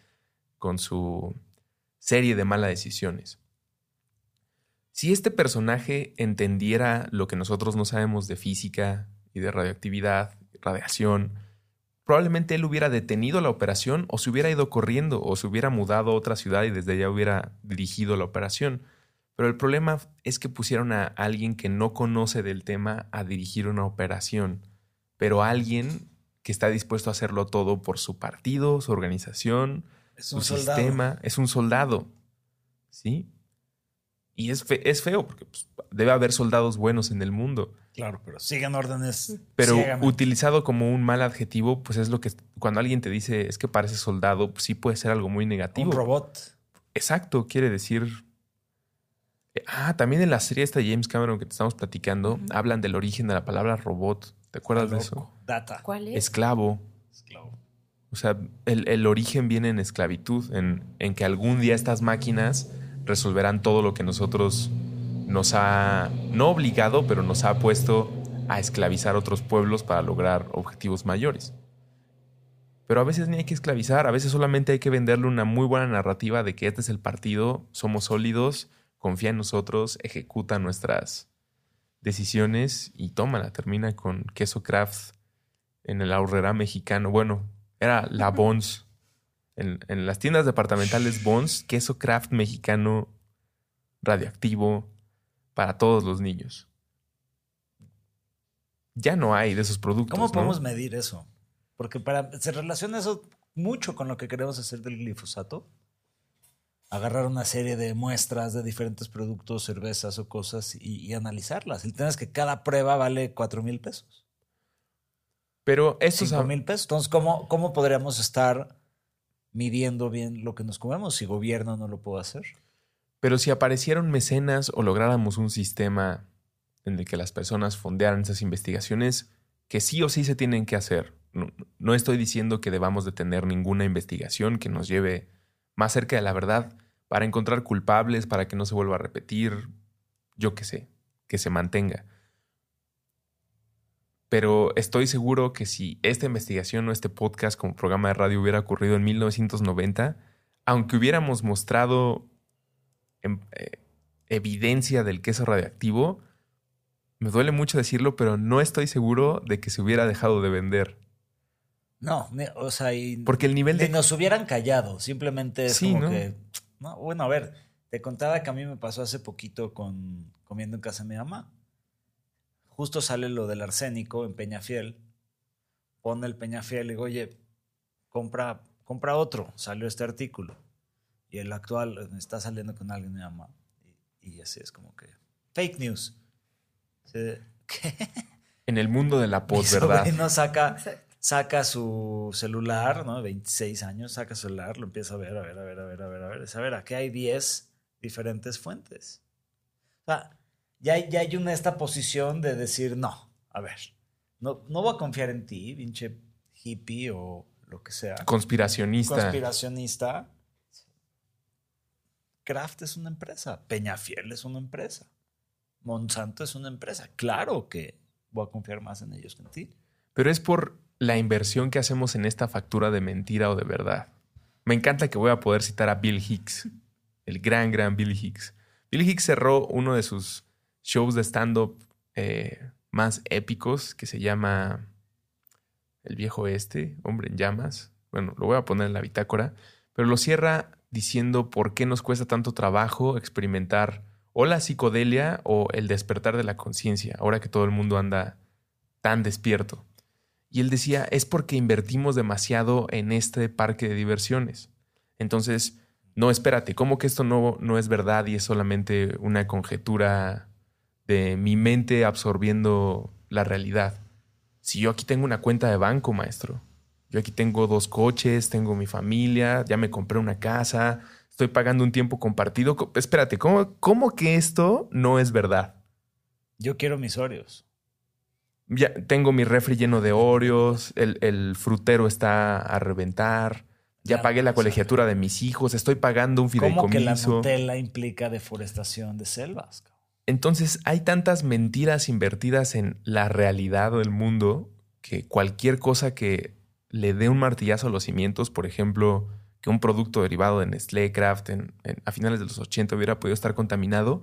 con su serie de malas decisiones. Si este personaje entendiera lo que nosotros no sabemos de física y de radioactividad, radiación, probablemente él hubiera detenido la operación o se hubiera ido corriendo o se hubiera mudado a otra ciudad y desde allá hubiera dirigido la operación. Pero el problema es que pusieron a alguien que no conoce del tema a dirigir una operación, pero alguien que está dispuesto a hacerlo todo por su partido, su organización, es un sistema, es un soldado. ¿Sí? Y es, es feo porque pues, debe haber soldados buenos en el mundo. Claro, pero siguen órdenes. Pero utilizado como un mal adjetivo, pues es lo que cuando alguien te dice es que parece soldado, pues sí puede ser algo muy negativo. Un robot. Exacto, quiere decir. Ah, también en la serie esta de James Cameron que te estamos platicando, hablan del origen de la palabra robot. ¿Te acuerdas de eso? Data. ¿Cuál es? Esclavo. O sea, el, origen viene en esclavitud, en, en, que algún día estas máquinas resolverán todo lo que nosotros nos ha, no obligado, pero nos ha puesto a esclavizar otros pueblos para lograr objetivos mayores. Pero a veces ni hay que esclavizar, a veces solamente hay que venderle una muy buena narrativa de que este es el partido, somos sólidos, confía en nosotros, ejecuta nuestras decisiones y tómala. Termina con queso craft en el ahorrera mexicano. Bueno, era la Bons. En, las tiendas departamentales Bons, queso craft mexicano radioactivo para todos los niños. Ya no hay de esos productos. ¿Cómo podemos medir eso? Porque para, se relaciona eso mucho con lo que queremos hacer del glifosato. Agarrar una serie de muestras de diferentes productos, cervezas o cosas y, analizarlas. El tema es que cada prueba vale cuatro mil pesos. Pero eso es. mil pesos. Entonces, ¿cómo, ¿cómo podríamos estar midiendo bien lo que nos comemos si gobierno no lo puede hacer? Pero si aparecieron mecenas o lográramos un sistema en el que las personas fondearan esas investigaciones, que sí o sí se tienen que hacer. No, estoy diciendo que debamos detener ninguna investigación que nos lleve más cerca de la verdad para encontrar culpables, para que no se vuelva a repetir, yo qué sé, que se mantenga. Pero estoy seguro que si esta investigación o este podcast como programa de radio hubiera ocurrido en 1990, aunque hubiéramos mostrado em, eh, evidencia del queso radioactivo, me duele mucho decirlo, pero no estoy seguro de que se hubiera dejado de vender. No, o sea, porque el nivel de nos hubieran callado, simplemente es como que bueno, a ver, te contaba que a mí me pasó hace poquito con comiendo en casa de mi mamá justo sale lo del arsénico en Peñafiel, pone el Peñafiel y digo, oye, compra, compra otro, salió este artículo. Y el actual está saliendo con alguien, mi mamá. Y, así es como que, fake news. En el mundo de la *laughs* posverdad. no saca, saca su celular, ¿no? 26 años, saca su celular, lo empieza a ver, a ver, a ver, a ver, a ver, a ver. A ver, aquí hay 10 diferentes fuentes. O sea, ya, hay una esta posición de decir, no, a ver, no, no voy a confiar en ti, pinche hippie o lo que sea. Conspiracionista. Conspiracionista. Kraft es una empresa, Peñafiel es una empresa, Monsanto es una empresa. Claro que voy a confiar más en ellos que en ti. Pero es por la inversión que hacemos en esta factura de mentira o de verdad. Me encanta que voy a poder citar a Bill Hicks, el gran, gran Bill Hicks. Bill Hicks cerró uno de sus shows de stand-up eh, más épicos que se llama El viejo este, Hombre en llamas. Bueno, lo voy a poner en la bitácora, pero lo cierra diciendo por qué nos cuesta tanto trabajo experimentar o la psicodelia o el despertar de la conciencia, ahora que todo el mundo anda tan despierto. Y él decía, es porque invertimos demasiado en este parque de diversiones. Entonces, no, espérate, ¿cómo que esto no, no es verdad y es solamente una conjetura de mi mente absorbiendo la realidad? Si yo aquí tengo una cuenta de banco, maestro, yo aquí tengo dos coches, tengo mi familia, ya me compré una casa, estoy pagando un tiempo compartido. Espérate, ¿cómo, cómo que esto no es verdad? Yo quiero mis Oreos. Ya tengo mi refri lleno de Oreos, el, el frutero está a reventar, ya, pagué la colegiatura de mis hijos, estoy pagando un ¿Cómo que la fideicomiso. Nutella implica deforestación de selvas? Entonces hay tantas mentiras invertidas en la realidad del mundo que cualquier cosa que le dé un martillazo a los cimientos, por ejemplo, que un producto derivado de Nestlé Kraft en- en- a finales de los 80 hubiera podido estar contaminado,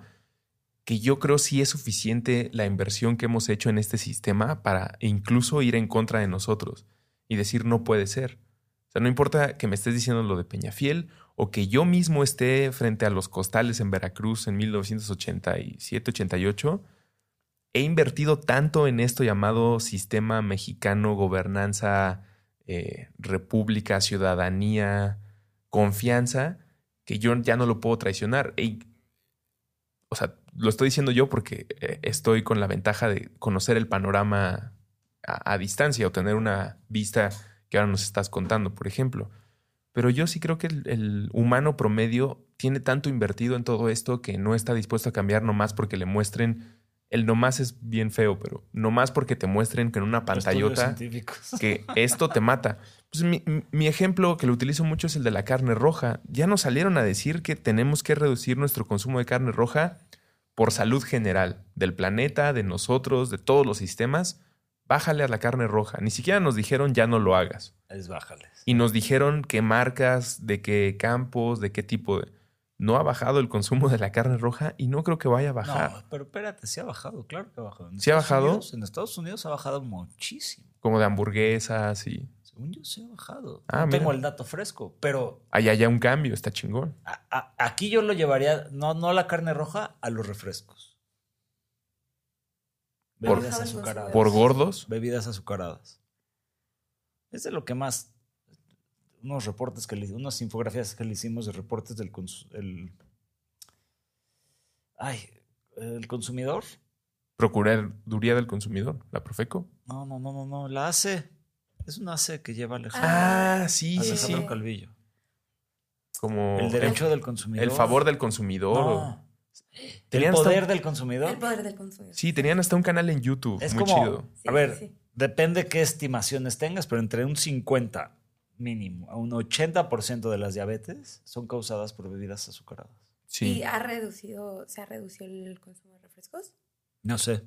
que yo creo sí es suficiente la inversión que hemos hecho en este sistema para incluso ir en contra de nosotros y decir no puede ser. O sea, no importa que me estés diciendo lo de Peñafiel o que yo mismo esté frente a los costales en Veracruz en 1987-88, he invertido tanto en esto llamado sistema mexicano, gobernanza, eh, república, ciudadanía, confianza, que yo ya no lo puedo traicionar. O sea, lo estoy diciendo yo porque eh, estoy con la ventaja de conocer el panorama a, a distancia o tener una vista que ahora nos estás contando, por ejemplo. Pero yo sí creo que el, el humano promedio tiene tanto invertido en todo esto que no está dispuesto a cambiar nomás porque le muestren. El nomás es bien feo, pero nomás porque te muestren que en una pantallota que esto te mata. Pues mi, mi ejemplo que lo utilizo mucho es el de la carne roja. Ya nos salieron a decir que tenemos que reducir nuestro consumo de carne roja por salud general del planeta, de nosotros, de todos los sistemas. Bájale a la carne roja. Ni siquiera nos dijeron ya no lo hagas. Es bájales. Y nos dijeron qué marcas, de qué campos, de qué tipo de... No ha bajado el consumo de la carne roja y no creo que vaya a bajar. No, pero espérate, sí ha bajado, claro que ha bajado. En ¿Sí ha Estados bajado? Unidos- en Estados Unidos ha bajado muchísimo. Como de hamburguesas y... Según yo, sí ha bajado. Ah, no mira. tengo el dato fresco, pero Allá ya un cambio, está chingón. a- a- aquí yo lo llevaría, no, no a la carne roja, a los refrescos. Por- Bebidas Por- azucaradas. Por gordos. Bebidas azucaradas. Es de lo que más. Unos reportes que le, unas infografías que le hicimos de reportes del el, ay, el consumidor. Procuraduría del Consumidor, la Profeco. No, no, no, no, no. La ACE. Es una ACE que lleva Alejandro, Ah, sí, sí, Alejandro sí. Calvillo. Como El derecho del consumidor. el favor del consumidor. No. El Tenían hasta poder un- del consumidor. El poder del consumidor. Sí, tenían hasta un canal en YouTube. Es muy como, chido. Sí, a ver, sí. depende qué estimaciones tengas, pero entre un 50 mínimo a un 80% de las diabetes son causadas por bebidas azucaradas. Sí. ¿Y ha reducido, se ha reducido el consumo de refrescos? No sé.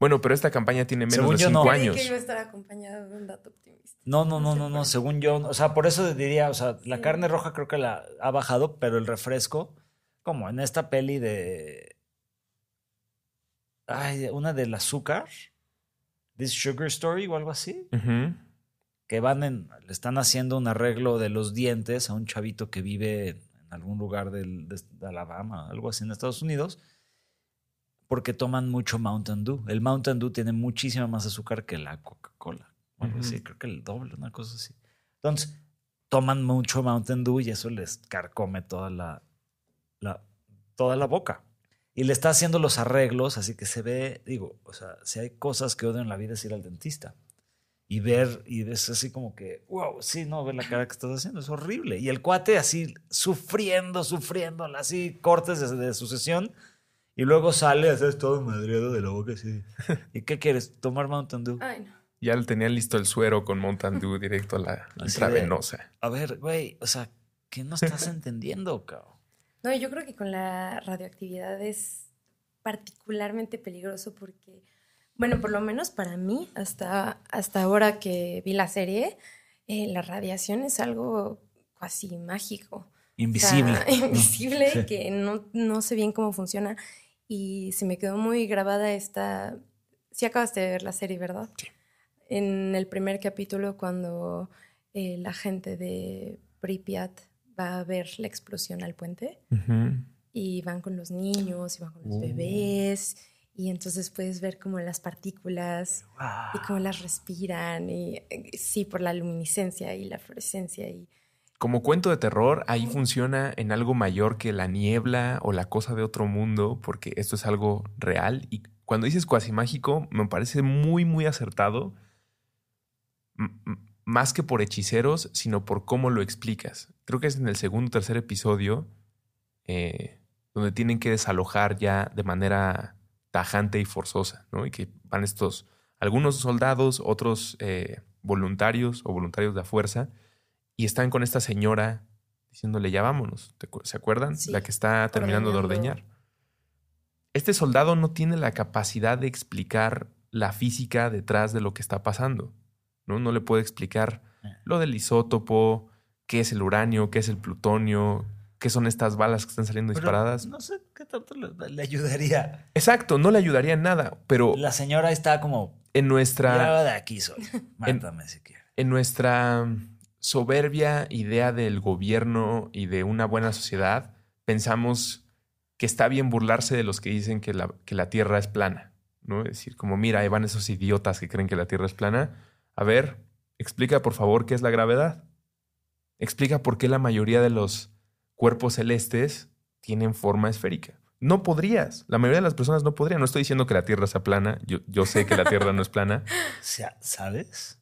Bueno, pero esta campaña tiene menos Según de yo, no. cinco Creí años. que iba a estar acompañado de un dato optimista. No, no, no, no, no. Según yo, o sea, por eso diría, o sea, la Sí. carne roja creo que la ha bajado, pero el refresco, como en esta peli de. Ay, una del azúcar, This Sugar Story o algo así. Que van en, le están haciendo un arreglo de los dientes a un chavito que vive en algún lugar del, de, de Alabama, algo así en Estados Unidos, porque toman mucho Mountain Dew. El Mountain Dew tiene muchísima más azúcar que la Coca-Cola. o algo Ujú. así, creo que el doble, una cosa así. Entonces, toman mucho Mountain Dew y eso les carcome toda la, la- toda la boca. Y le está haciendo los arreglos, así que se ve, digo, o sea, si hay cosas que odio en la vida es ir al dentista y ver, y ves así como que, wow, sí, no, ver la cara que estás haciendo, es horrible. Y el cuate así sufriendo, sufriendo, así cortes de, de sucesión, y luego sale, así todo madreado de la boca así. ¿Y qué quieres? ¿Tomar Mountain Dew? Ay, no. Ya le tenían listo el suero con Mountain Dew directo a la *laughs* Así de- intravenosa. A ver, güey, o sea, ¿qué no estás entendiendo, cabrón? No, yo creo que con la radioactividad es particularmente peligroso porque, bueno, por lo menos para mí, hasta, hasta ahora que vi la serie, eh, la radiación es algo casi mágico. Invisible. O sea, ¿no? *laughs* invisible, Sí. que no, no sé bien cómo funciona. Y se me quedó muy grabada esta... Sí acabaste de ver la serie, ¿verdad? Sí. En el primer capítulo, cuando eh, la gente de Pripyat va a ver la explosión al puente Ujú. y van con los niños y van con los Oh. bebés y entonces puedes ver como las partículas y cómo las respiran y eh, sí, por la luminiscencia y la fluorescencia y Como cuento de terror, ahí funciona en algo mayor que la niebla o la cosa de otro mundo, porque esto es algo real. Y cuando dices cuasi mágico, me parece muy, muy acertado, más que por hechiceros, sino por cómo lo explicas. Creo que es en el segundo o tercer episodio, eh, donde tienen que desalojar ya de manera tajante y forzosa, ¿no? Y que van estos, algunos soldados, otros eh, voluntarios o voluntarios de la fuerza, y están con esta señora diciéndole, ya vámonos. ¿Te acu- ¿Se acuerdan? Sí, La que está terminando de ordeñar. Este soldado no tiene la capacidad de explicar la física detrás de lo que está pasando. ¿no? no le puede explicar lo del isótopo, qué es el uranio, qué es el plutonio, qué son estas balas que están saliendo Pero disparadas. No sé qué tanto le, le ayudaría. Exacto, no le ayudaría en nada, pero La señora está como, en nuestra, de aquí soy. Mátame si quieres. en nuestra soberbia idea del gobierno y de una buena sociedad, pensamos que está bien burlarse de los que dicen que la, que la Tierra es plana. ¿no? Es decir, como mira, ahí van esos idiotas que creen que la Tierra es plana. A ver, explica por favor qué es la gravedad. Explica por qué la mayoría de los cuerpos celestes tienen forma esférica. No podrías. La mayoría de las personas no podrían. No estoy diciendo que la Tierra sea plana. Yo, yo sé que la Tierra no es plana. *laughs* ¿sabes?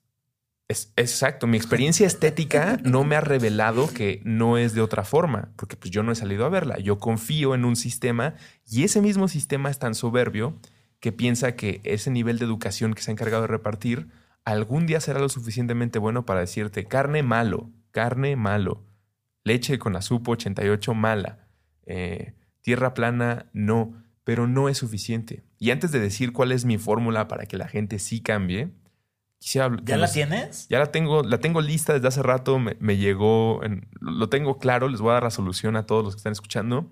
Es, exacto. Mi experiencia estética no me ha revelado que no es de otra forma, porque pues yo no he salido a verla. Yo confío en un sistema y ese mismo sistema es tan soberbio que piensa que ese nivel de educación que se ha encargado de repartir algún día será lo suficientemente bueno para decirte carne malo, carne malo, leche con azúcar 88 mala, eh, tierra plana no, pero no es suficiente. Y antes de decir cuál es mi fórmula para que la gente sí cambie, quisiera habl- que ¿Ya la tienes? ya la tengo, la tengo lista desde hace rato, me, me llegó, en- lo tengo claro, les voy a dar la solución a todos los que están escuchando.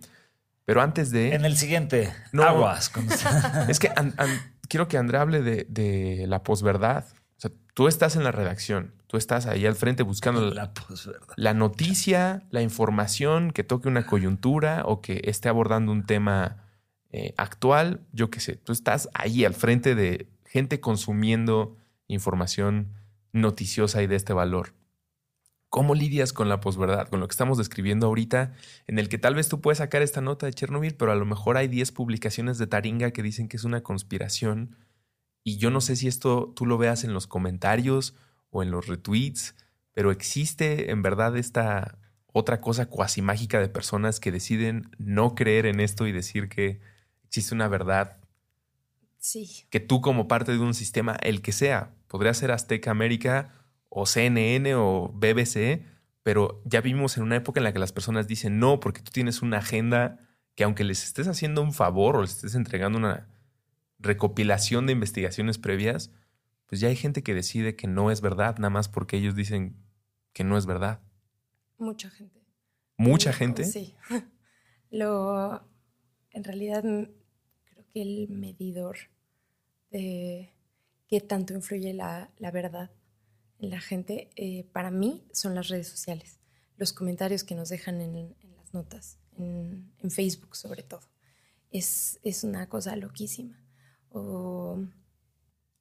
Pero antes de... En el siguiente, No. aguas. *laughs* Es que an- an- quiero que Andrea hable de, de la posverdad. O sea, tú estás en la redacción, tú estás ahí al frente buscando la, la noticia, la información que toque una coyuntura o que esté abordando un tema eh, actual. Yo qué sé, tú estás ahí al frente de gente consumiendo información noticiosa y de este valor. ¿Cómo lidias con la posverdad? Con lo que estamos describiendo ahorita, en el que tal vez tú puedes sacar esta nota de Chernobyl, pero a lo mejor hay 10 publicaciones de Taringa que dicen que es una conspiración. Y yo no sé si esto tú lo veas en los comentarios o en los retweets, pero existe en verdad esta otra cosa cuasi mágica de personas que deciden no creer en esto y decir que existe una verdad sí, que tú como parte de un sistema, el que sea, podría ser Azteca América o CNN o BBC, pero ya vivimos en una época en la que las personas dicen no porque tú tienes una agenda que aunque les estés haciendo un favor o les estés entregando una recopilación de investigaciones previas, pues ya hay gente que decide que no es verdad, nada más porque ellos dicen que no es verdad. mucha gente. Mucha Lo- gente. Sí. *laughs* Lo, en realidad, creo que el medidor de qué tanto influye la, la verdad en la gente, eh, para mí, son las redes sociales. Los comentarios que nos dejan en, en las notas, en, en Facebook sobre todo. Es, es una cosa loquísima. O,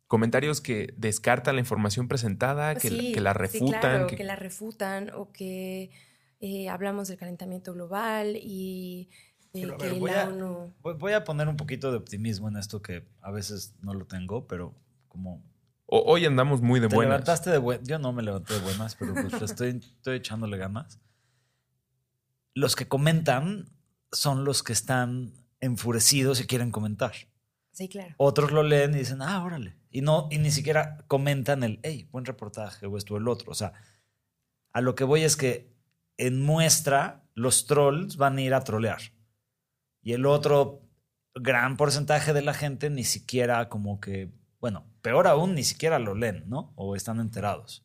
Comentarios que descartan la información presentada, que, Sí, que la sí, refutan. claro, que- que... la refutan o que eh, hablamos del calentamiento global y de Pero, a que ver, voy a- ONU... Voy, voy a poner un poquito de optimismo en esto que a veces no lo tengo, pero como O- hoy andamos muy de te buenas. levantaste de buenas. Yo no me levanté de buenas, pero pues *laughs* estoy, estoy echándole ganas. Los que comentan son los que están enfurecidos y quieren comentar. Sí, claro. Otros lo leen y dicen, ah, órale. Y no, y ni siquiera comentan el, hey, buen reportaje o esto o el otro. O sea, a lo que voy es que en muestra los trolls van a ir a trolear. Y el otro gran porcentaje de la gente ni siquiera como que, bueno, peor aún, ni siquiera lo leen, ¿no? O están enterados.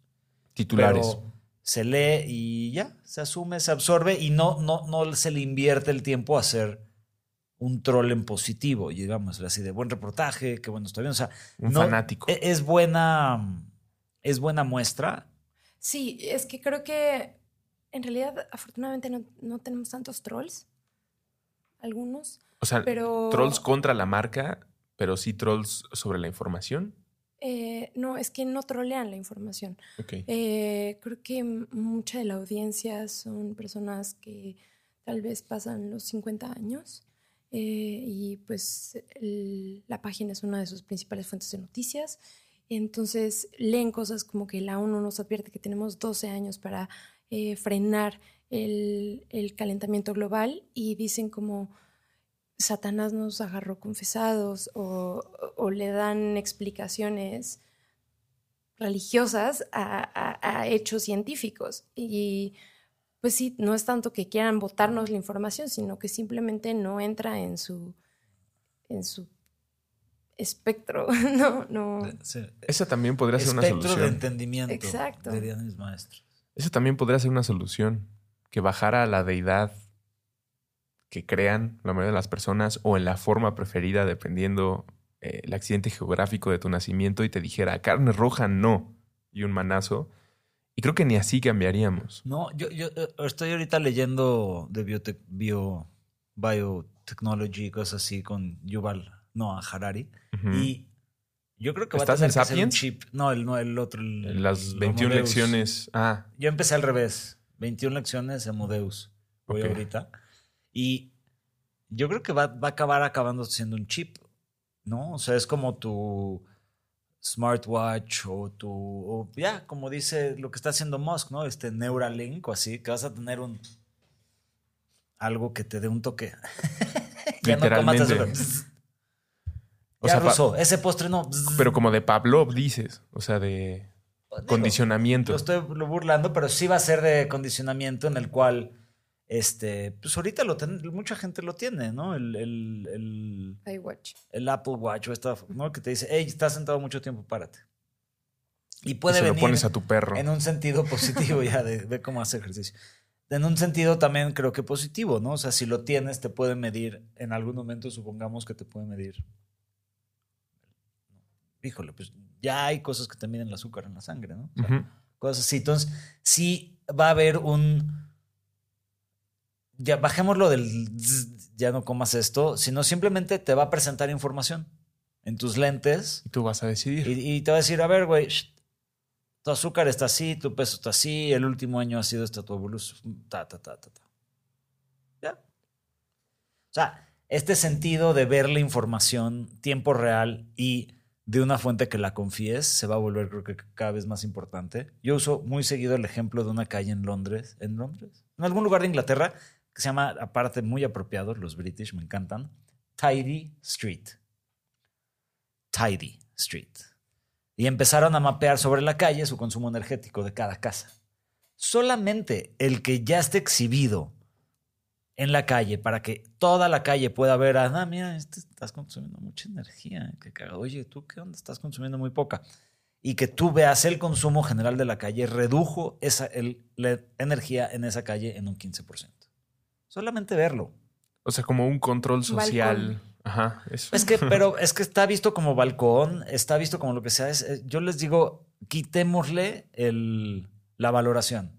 Titulares. Pero se lee y ya, se asume, se absorbe y no, no, no se le invierte el tiempo a hacer un troll en positivo, y digamos así de buen reportaje, qué bueno está bien. O sea, Un no- fanático. e- Es buena, es buena muestra. Sí, es que creo que en realidad, afortunadamente, no, no tenemos tantos trolls. Algunos. O sea, Pero- trolls contra la marca, pero sí trolls sobre la información. Eh, no, es que no trolean la información. Ok. Eh, creo que mucha de la audiencia son personas que tal vez pasan los 50 años eh, y pues el- la página es una de sus principales fuentes de noticias. Entonces leen cosas como que la ONU nos advierte que tenemos 12 años para eh, frenar el, el calentamiento global y dicen como Satanás nos agarró confesados o, o le dan explicaciones religiosas a, a- a hechos científicos. Y pues sí, no es tanto que quieran botarnos la información, sino que simplemente no entra en su, en su espectro. *laughs* no, no. Sí. Esa también podría ser una Espectro de solución. entendimiento. Exacto. Dirían mis maestros. Esa también podría ser una solución. Que bajara a la deidad que crean la mayoría de las personas o en la forma preferida, dependiendo eh, el accidente geográfico de tu nacimiento, y te dijera carne roja no, y un manazo. Y creo que ni así cambiaríamos. No, yo, yo eh, estoy ahorita leyendo de biotec- bio, biotechnology y cosas así con Yuval Noah Harari. Y yo creo que va a ¿Estás tener en que ser un chip. No, el, no, el otro. el- Las el 21 Homo Deus. lecciones. Ah, Yo empecé al revés. 21 lecciones Homodeus. Voy Ok. ahorita. Y yo creo que va, va a acabar acabando siendo un chip, ¿no? O sea, es como tu smartwatch o tu... o ya, como dice lo que está haciendo Musk, ¿no? Este Neuralink o así, que vas a tener un... Algo que te dé un toque. *laughs* ya no comas azúcar. O ya sea, ruso, ese postre no. Pero como de Pavlov dices. O sea, de Digo, condicionamiento. Lo estoy burlando, pero sí va a ser de condicionamiento en el cual, este, pues ahorita lo ten- mucha gente lo tiene, ¿no? El, el, el, iWatch. el Apple Watch o esta, ¿no? Que te dice, hey, estás sentado mucho tiempo, párate. Y Y puede se lo venir pones a tu perro. en un sentido positivo ya de, de cómo hacer ejercicio. En un sentido también creo que positivo, ¿no? O sea, si lo tienes, te puede medir, en algún momento supongamos que te puede medir. Híjole, pues ya hay cosas que te miden el azúcar en la sangre, ¿no? O sea, Ujú. cosas así. Entonces, sí va a haber un. Ya bajémoslo del ya no comas esto, sino simplemente te va a presentar información en tus lentes Y tú vas a decidir. y, y te va a decir: A ver, güey, tu azúcar está así, tu peso está así, el último año ha sido esta tu evolución. Ta, ta, ta, ta, ta. Ya. O sea, este sentido de ver la información tiempo real y de una fuente que la confíes se va a volver creo que cada vez más importante. Yo uso muy seguido el ejemplo de una calle en Londres, en Londres, en algún lugar de Inglaterra que se llama, aparte muy apropiado, los British me encantan, Tidy Street. Tidy Street. Y empezaron a mapear sobre la calle su consumo energético de cada casa. Solamente el que ya esté exhibido en la calle para que toda la calle pueda ver, ah, mira, este estás consumiendo mucha energía. qué cagado. Oye, ¿tú qué onda? Estás consumiendo muy poca. Y que tú veas el consumo general de la calle, redujo esa, el- la energía en esa calle en un 15%. Solamente verlo. O sea, como un control social. Balcón. Ajá. Eso. Es que, *laughs* pero es que está visto como balcón, está visto como lo que sea. Es, eh, yo les digo, quitémosle el, la valoración.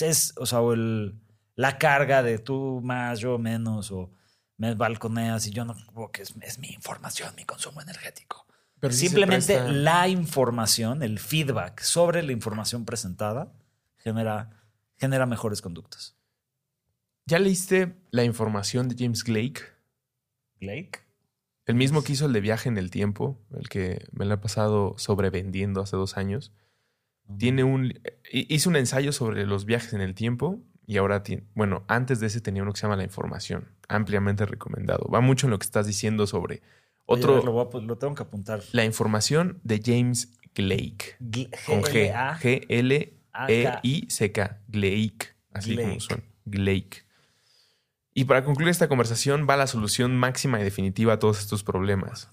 Es, o sea, o el, la carga de tú más, yo menos, o me balconeas y yo no, porque es, es mi información, mi consumo energético. Pero Simplemente la información, el feedback sobre la información presentada genera, genera mejores conductas. ¿Ya leíste la información de James Blake? Blake. El mismo que hizo el de viaje en el tiempo, el que me lo ha pasado sobrevendiendo hace dos años. Tiene un. hi- Hizo un ensayo sobre los viajes en el tiempo y ahora tiene. Bueno, antes de ese tenía uno que se llama La Información. Ampliamente recomendado. Va mucho en lo que estás diciendo sobre otro. lo, voy a pu- lo tengo que apuntar. La información de James Blake. Gl- Con G. G-L-E-I-C-K. Glake. Así como Glake. son. Glake. Y para concluir esta conversación, va la solución máxima y definitiva a todos estos problemas.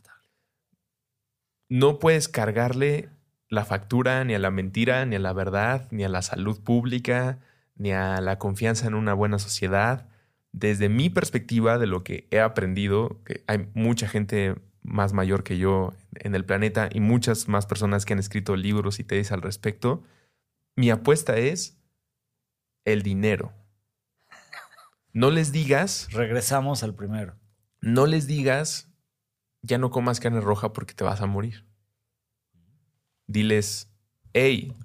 No puedes cargarle la factura ni a la mentira, ni a la verdad, ni a la salud pública, ni a la confianza en una buena sociedad. Desde mi perspectiva, de lo que he aprendido, que hay mucha gente más mayor que yo en el planeta y muchas más personas que han escrito libros y tesis al respecto, mi apuesta es el dinero. No les digas, Regresamos al primero. no les digas, ya no comas carne roja porque te vas a morir. Diles, hey,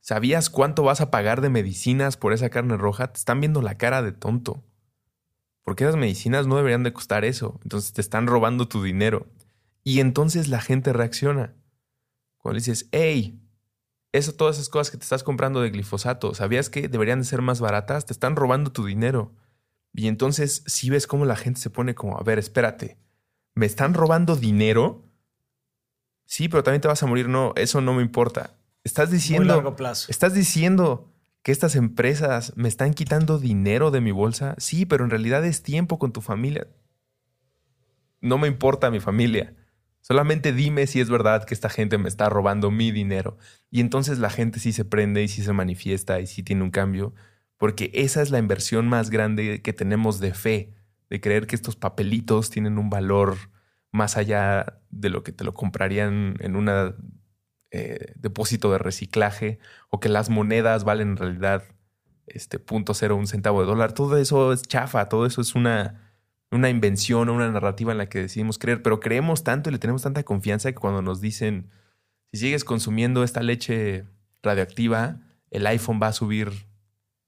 ¿sabías cuánto vas a pagar de medicinas por esa carne roja? Te están viendo la cara de tonto. Porque esas medicinas no deberían de costar eso. Entonces te están robando tu dinero. Y entonces la gente reacciona. Cuando le dices, hey, todas esas cosas que te estás comprando de glifosato, ¿sabías que deberían de ser más baratas? Te están robando tu dinero. Y entonces si ves cómo la gente se pone como, a ver, espérate, ¿me están robando dinero? Sí, pero también te vas a morir. No, eso no me importa. Estás Muy diciendo, largo plazo. estás diciendo que estas empresas me están quitando dinero de mi bolsa. Sí, pero en realidad es tiempo con tu familia. No me importa mi familia. Solamente dime si es verdad que esta gente me está robando mi dinero. Y entonces la gente sí se prende y sí se manifiesta y sí tiene un cambio, porque esa es la inversión más grande que tenemos de fe, de creer que estos papelitos tienen un valor más allá de lo que te lo comprarían en un depósito de reciclaje o que las monedas valen en realidad este punto cero un centavo de dólar. Todo eso es chafa, todo eso es una una invención o una narrativa en la que decidimos creer, pero creemos tanto y le tenemos tanta confianza que cuando nos dicen, si sigues consumiendo esta leche radioactiva, el iPhone va a subir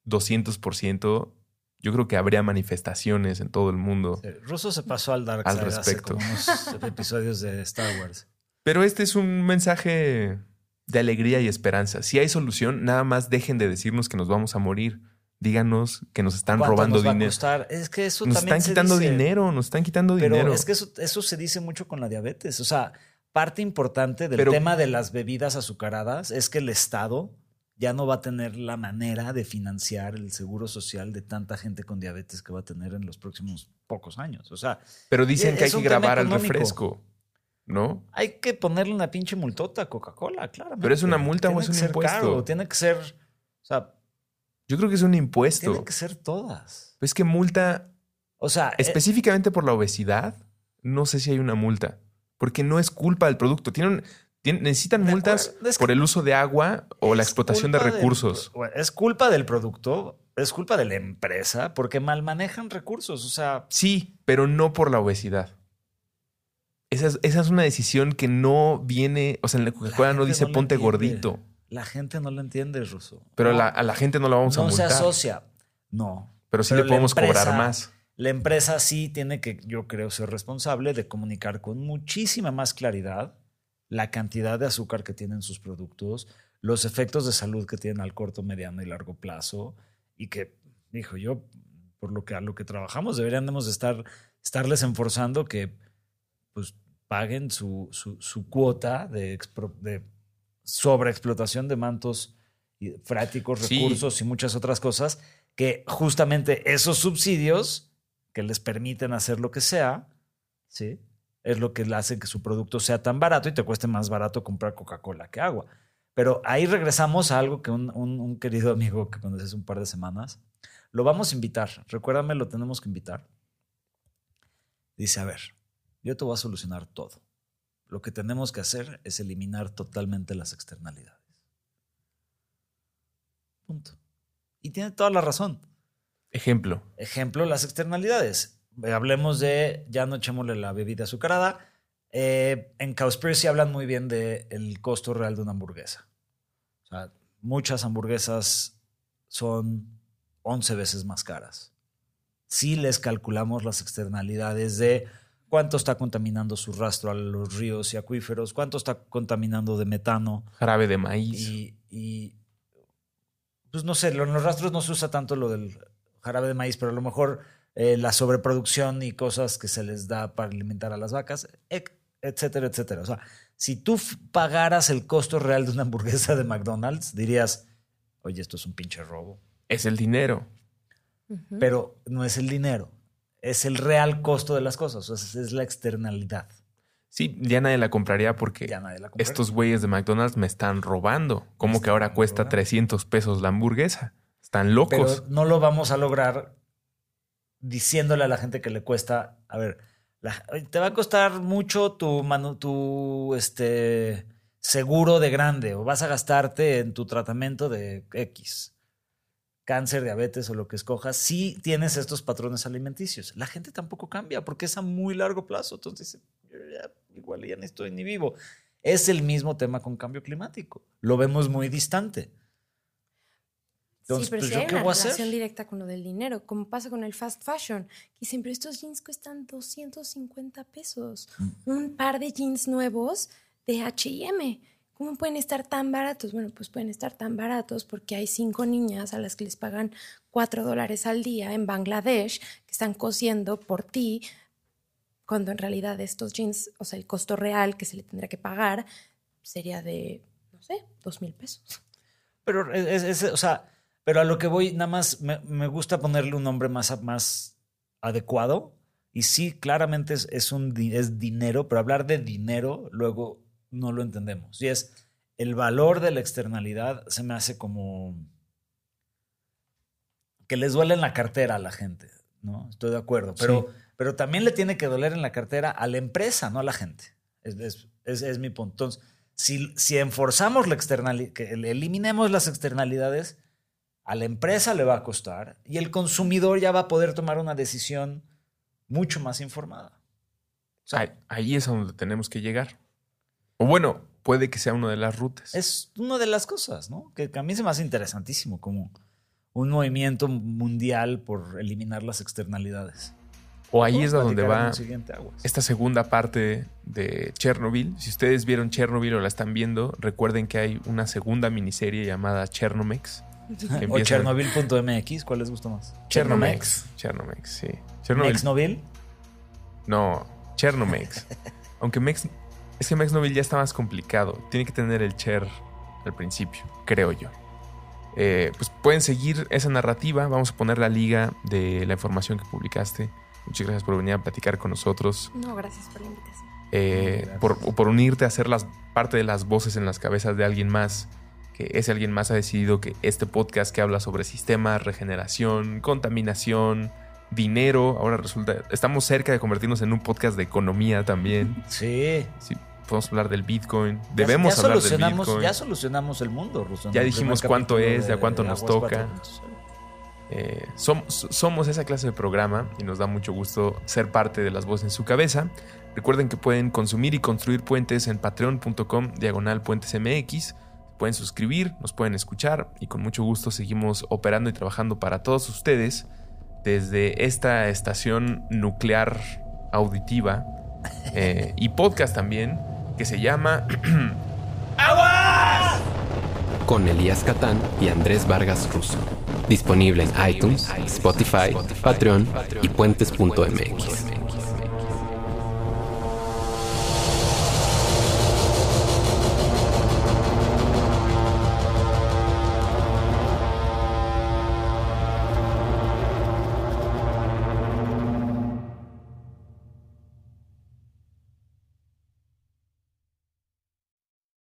200%, yo creo que habría manifestaciones en todo el mundo. Sí, Russo se pasó al Dark Al Side respecto. hace como unos *laughs* episodios de Star Wars. Pero este es un mensaje de alegría y esperanza. Si hay solución, nada más dejen de decirnos que nos vamos a morir. Díganos que nos están ¿Cuánto robando nos va a dinero. costar? Es que eso Nos también están se quitando dice. dinero, nos están quitando Pero dinero. es que eso, eso se dice mucho con la diabetes. O sea, parte importante del Pero- tema de las bebidas azucaradas es que el Estado ya no va a tener la manera de financiar el seguro social de tanta gente con diabetes que va a tener en los próximos pocos años. O sea, Pero dicen Es que hay que grabar al refresco, ¿no? hay que ponerle una pinche multota a Coca-Cola, claro. ¿Pero es una multa o es un impuesto? tiene que ser, o sea, Yo creo que es un impuesto. tienen que ser todas. Es que multa O sea, eh, específicamente por la obesidad, no sé si hay una multa, porque no es culpa del producto. Tienen, tienen- necesitan multas acuerdo, es que- por el uso de agua o la explotación de del- recursos. es culpa del producto, es culpa de la empresa, porque mal manejan recursos. O sea, Sí, pero no por la obesidad. Esa es, esa es una decisión que no viene, o sea, en la Coca-Cola no dice no ponte gordito, la gente no lo entiende, Ruso. pero No, la- a la gente no la vamos a no se multar. asocia. No. Pero sí Pero le podemos cobrar empresa- más. La empresa sí tiene que, yo creo, ser responsable de comunicar con muchísima más claridad la cantidad de azúcar que tienen sus productos, los efectos de salud que tienen al corto, mediano y largo plazo, y que, dijo yo, por lo que a lo que trabajamos, deberíamos de estar, estarles enforzando que pues, paguen su, su- su cuota de, expro- de sobreexplotación de mantos y fráticos, Sí. recursos y muchas otras cosas, que justamente esos subsidios que les permiten hacer lo que sea, ¿sí? Es lo que le hace que su producto sea tan barato y te cueste más barato comprar Coca-Cola que agua. Pero ahí regresamos a algo que un, un- un querido amigo que conocí hace un par de semanas, lo vamos a invitar. Recuérdame, lo tenemos que invitar. Dice, a ver, yo te voy a solucionar todo. Lo que tenemos que hacer es eliminar totalmente las externalidades. Punto. Y tiene toda la razón. Ejemplo. Ejemplo, las externalidades. Hablemos de, ya no echémosle la bebida azucarada. Eh, en Cowspiracy hablan muy bien del costo real de una hamburguesa. O sea, muchas hamburguesas son 11 veces más caras. Si les calculamos las externalidades de cuánto está contaminando su rastro a los ríos y acuíferos, cuánto está contaminando de metano, Jarabe de maíz. y, y, pues no sé, lo- en los rastros no se usa tanto lo del jarabe de maíz, pero a lo mejor eh, la sobreproducción y cosas que se les da para alimentar a las vacas, etcétera, etcétera. O sea, si tú pagaras el costo real de una hamburguesa de McDonald's, dirías, oye, esto es un pinche robo. Es el dinero. Pero no es el dinero, es el real costo de las cosas, o sea, es la externalidad. Sí, ya nadie la compraría porque Ya nadie la compra. estos güeyes de McDonald's me están robando. ¿Cómo que ahora cuesta robando. 300 pesos la hamburguesa? Están locos. Pero no lo vamos a lograr diciéndole a la gente que le cuesta. A ver, la- te va a costar mucho tu, manu- tu este, seguro de grande o vas a gastarte en tu tratamiento de X. cáncer, diabetes o lo que escojas, si tienes estos patrones alimenticios. La gente tampoco cambia porque es a muy largo plazo. Entonces, yo ya, igual ya no estoy ni vivo. Es el mismo tema con cambio climático. Lo vemos muy distante. sí, pero si hay una relación directa con lo del dinero, como pasa con el fast fashion, que siempre estos jeans cuestan 250 pesos. Mm. Un par de jeans nuevos de H&M ¿Cómo pueden estar tan baratos? Bueno, pues pueden estar tan baratos porque hay cinco niñas a las que les pagan cuatro dólares al día en Bangladesh que están cosiendo por ti, cuando en realidad estos jeans, o sea, el costo real que se le tendría que pagar sería de, no sé, dos mil pesos. Pero, es, o sea, pero a lo que voy, nada más me, gusta ponerle un nombre más, más adecuado. Y sí, claramente es, es, un, es dinero, pero hablar de dinero luego no lo entendemos. Y es el valor de la externalidad se me hace como que les duele en la cartera a la gente, ¿no? Estoy de acuerdo, pero, pero también le tiene que doler en la cartera a la empresa, no a la gente. Es, es, mi punto. Entonces, si, si enforzamos la externalidad, que eliminemos las externalidades, a la empresa le va a costar y el consumidor ya va a poder tomar una decisión mucho más informada. ahí es a donde tenemos que llegar. O bueno, puede que sea una de las rutas. Es una de las cosas, ¿no? Que, a mí se me hace interesantísimo como un movimiento mundial por eliminar las externalidades. O ahí es donde va esta segunda parte de Chernobyl. Si ustedes vieron Chernobyl o la están viendo, recuerden que hay una segunda miniserie llamada Chernomex. *laughs* o Chernobyl.mx, ¿cuál les gusta más? Chernomex. Chernomex, sí. Chernobyl. No, Chernomex. *laughs* Aunque Mex es que Max Noville ya está más complicado. Tiene que tener el Cher al principio, creo yo. Eh, pues pueden seguir esa narrativa. Vamos a poner la liga de la información que publicaste. Muchas gracias por venir a platicar con nosotros. No, gracias por la invitación. Eh, por, por, unirte a ser las, parte de las voces en las cabezas de alguien más. Que ese alguien más ha decidido que este podcast que habla sobre sistemas, regeneración, contaminación, dinero, ahora resulta, estamos cerca de convertirnos en un podcast de economía también. Sí. Sí, podemos hablar del Bitcoin. Debemos hablar del Bitcoin. Ya solucionamos el mundo, Ya dijimos cuánto es, de, a cuánto nos toca. Eh, somos, somos esa clase de programa y nos da mucho gusto ser parte de las voces en su cabeza. Recuerden que pueden consumir y construir puentes en patreon.com diagonal puentes MX. Pueden suscribir, nos pueden escuchar y con mucho gusto seguimos operando y trabajando para todos ustedes desde esta estación nuclear auditiva *laughs* eh, y podcast también que se llama *clears throat* ¡Aguas! Con Elías Catán y Andrés Vargas Russo. Disponible en iTunes, Spotify, Patreon y puentes.mx.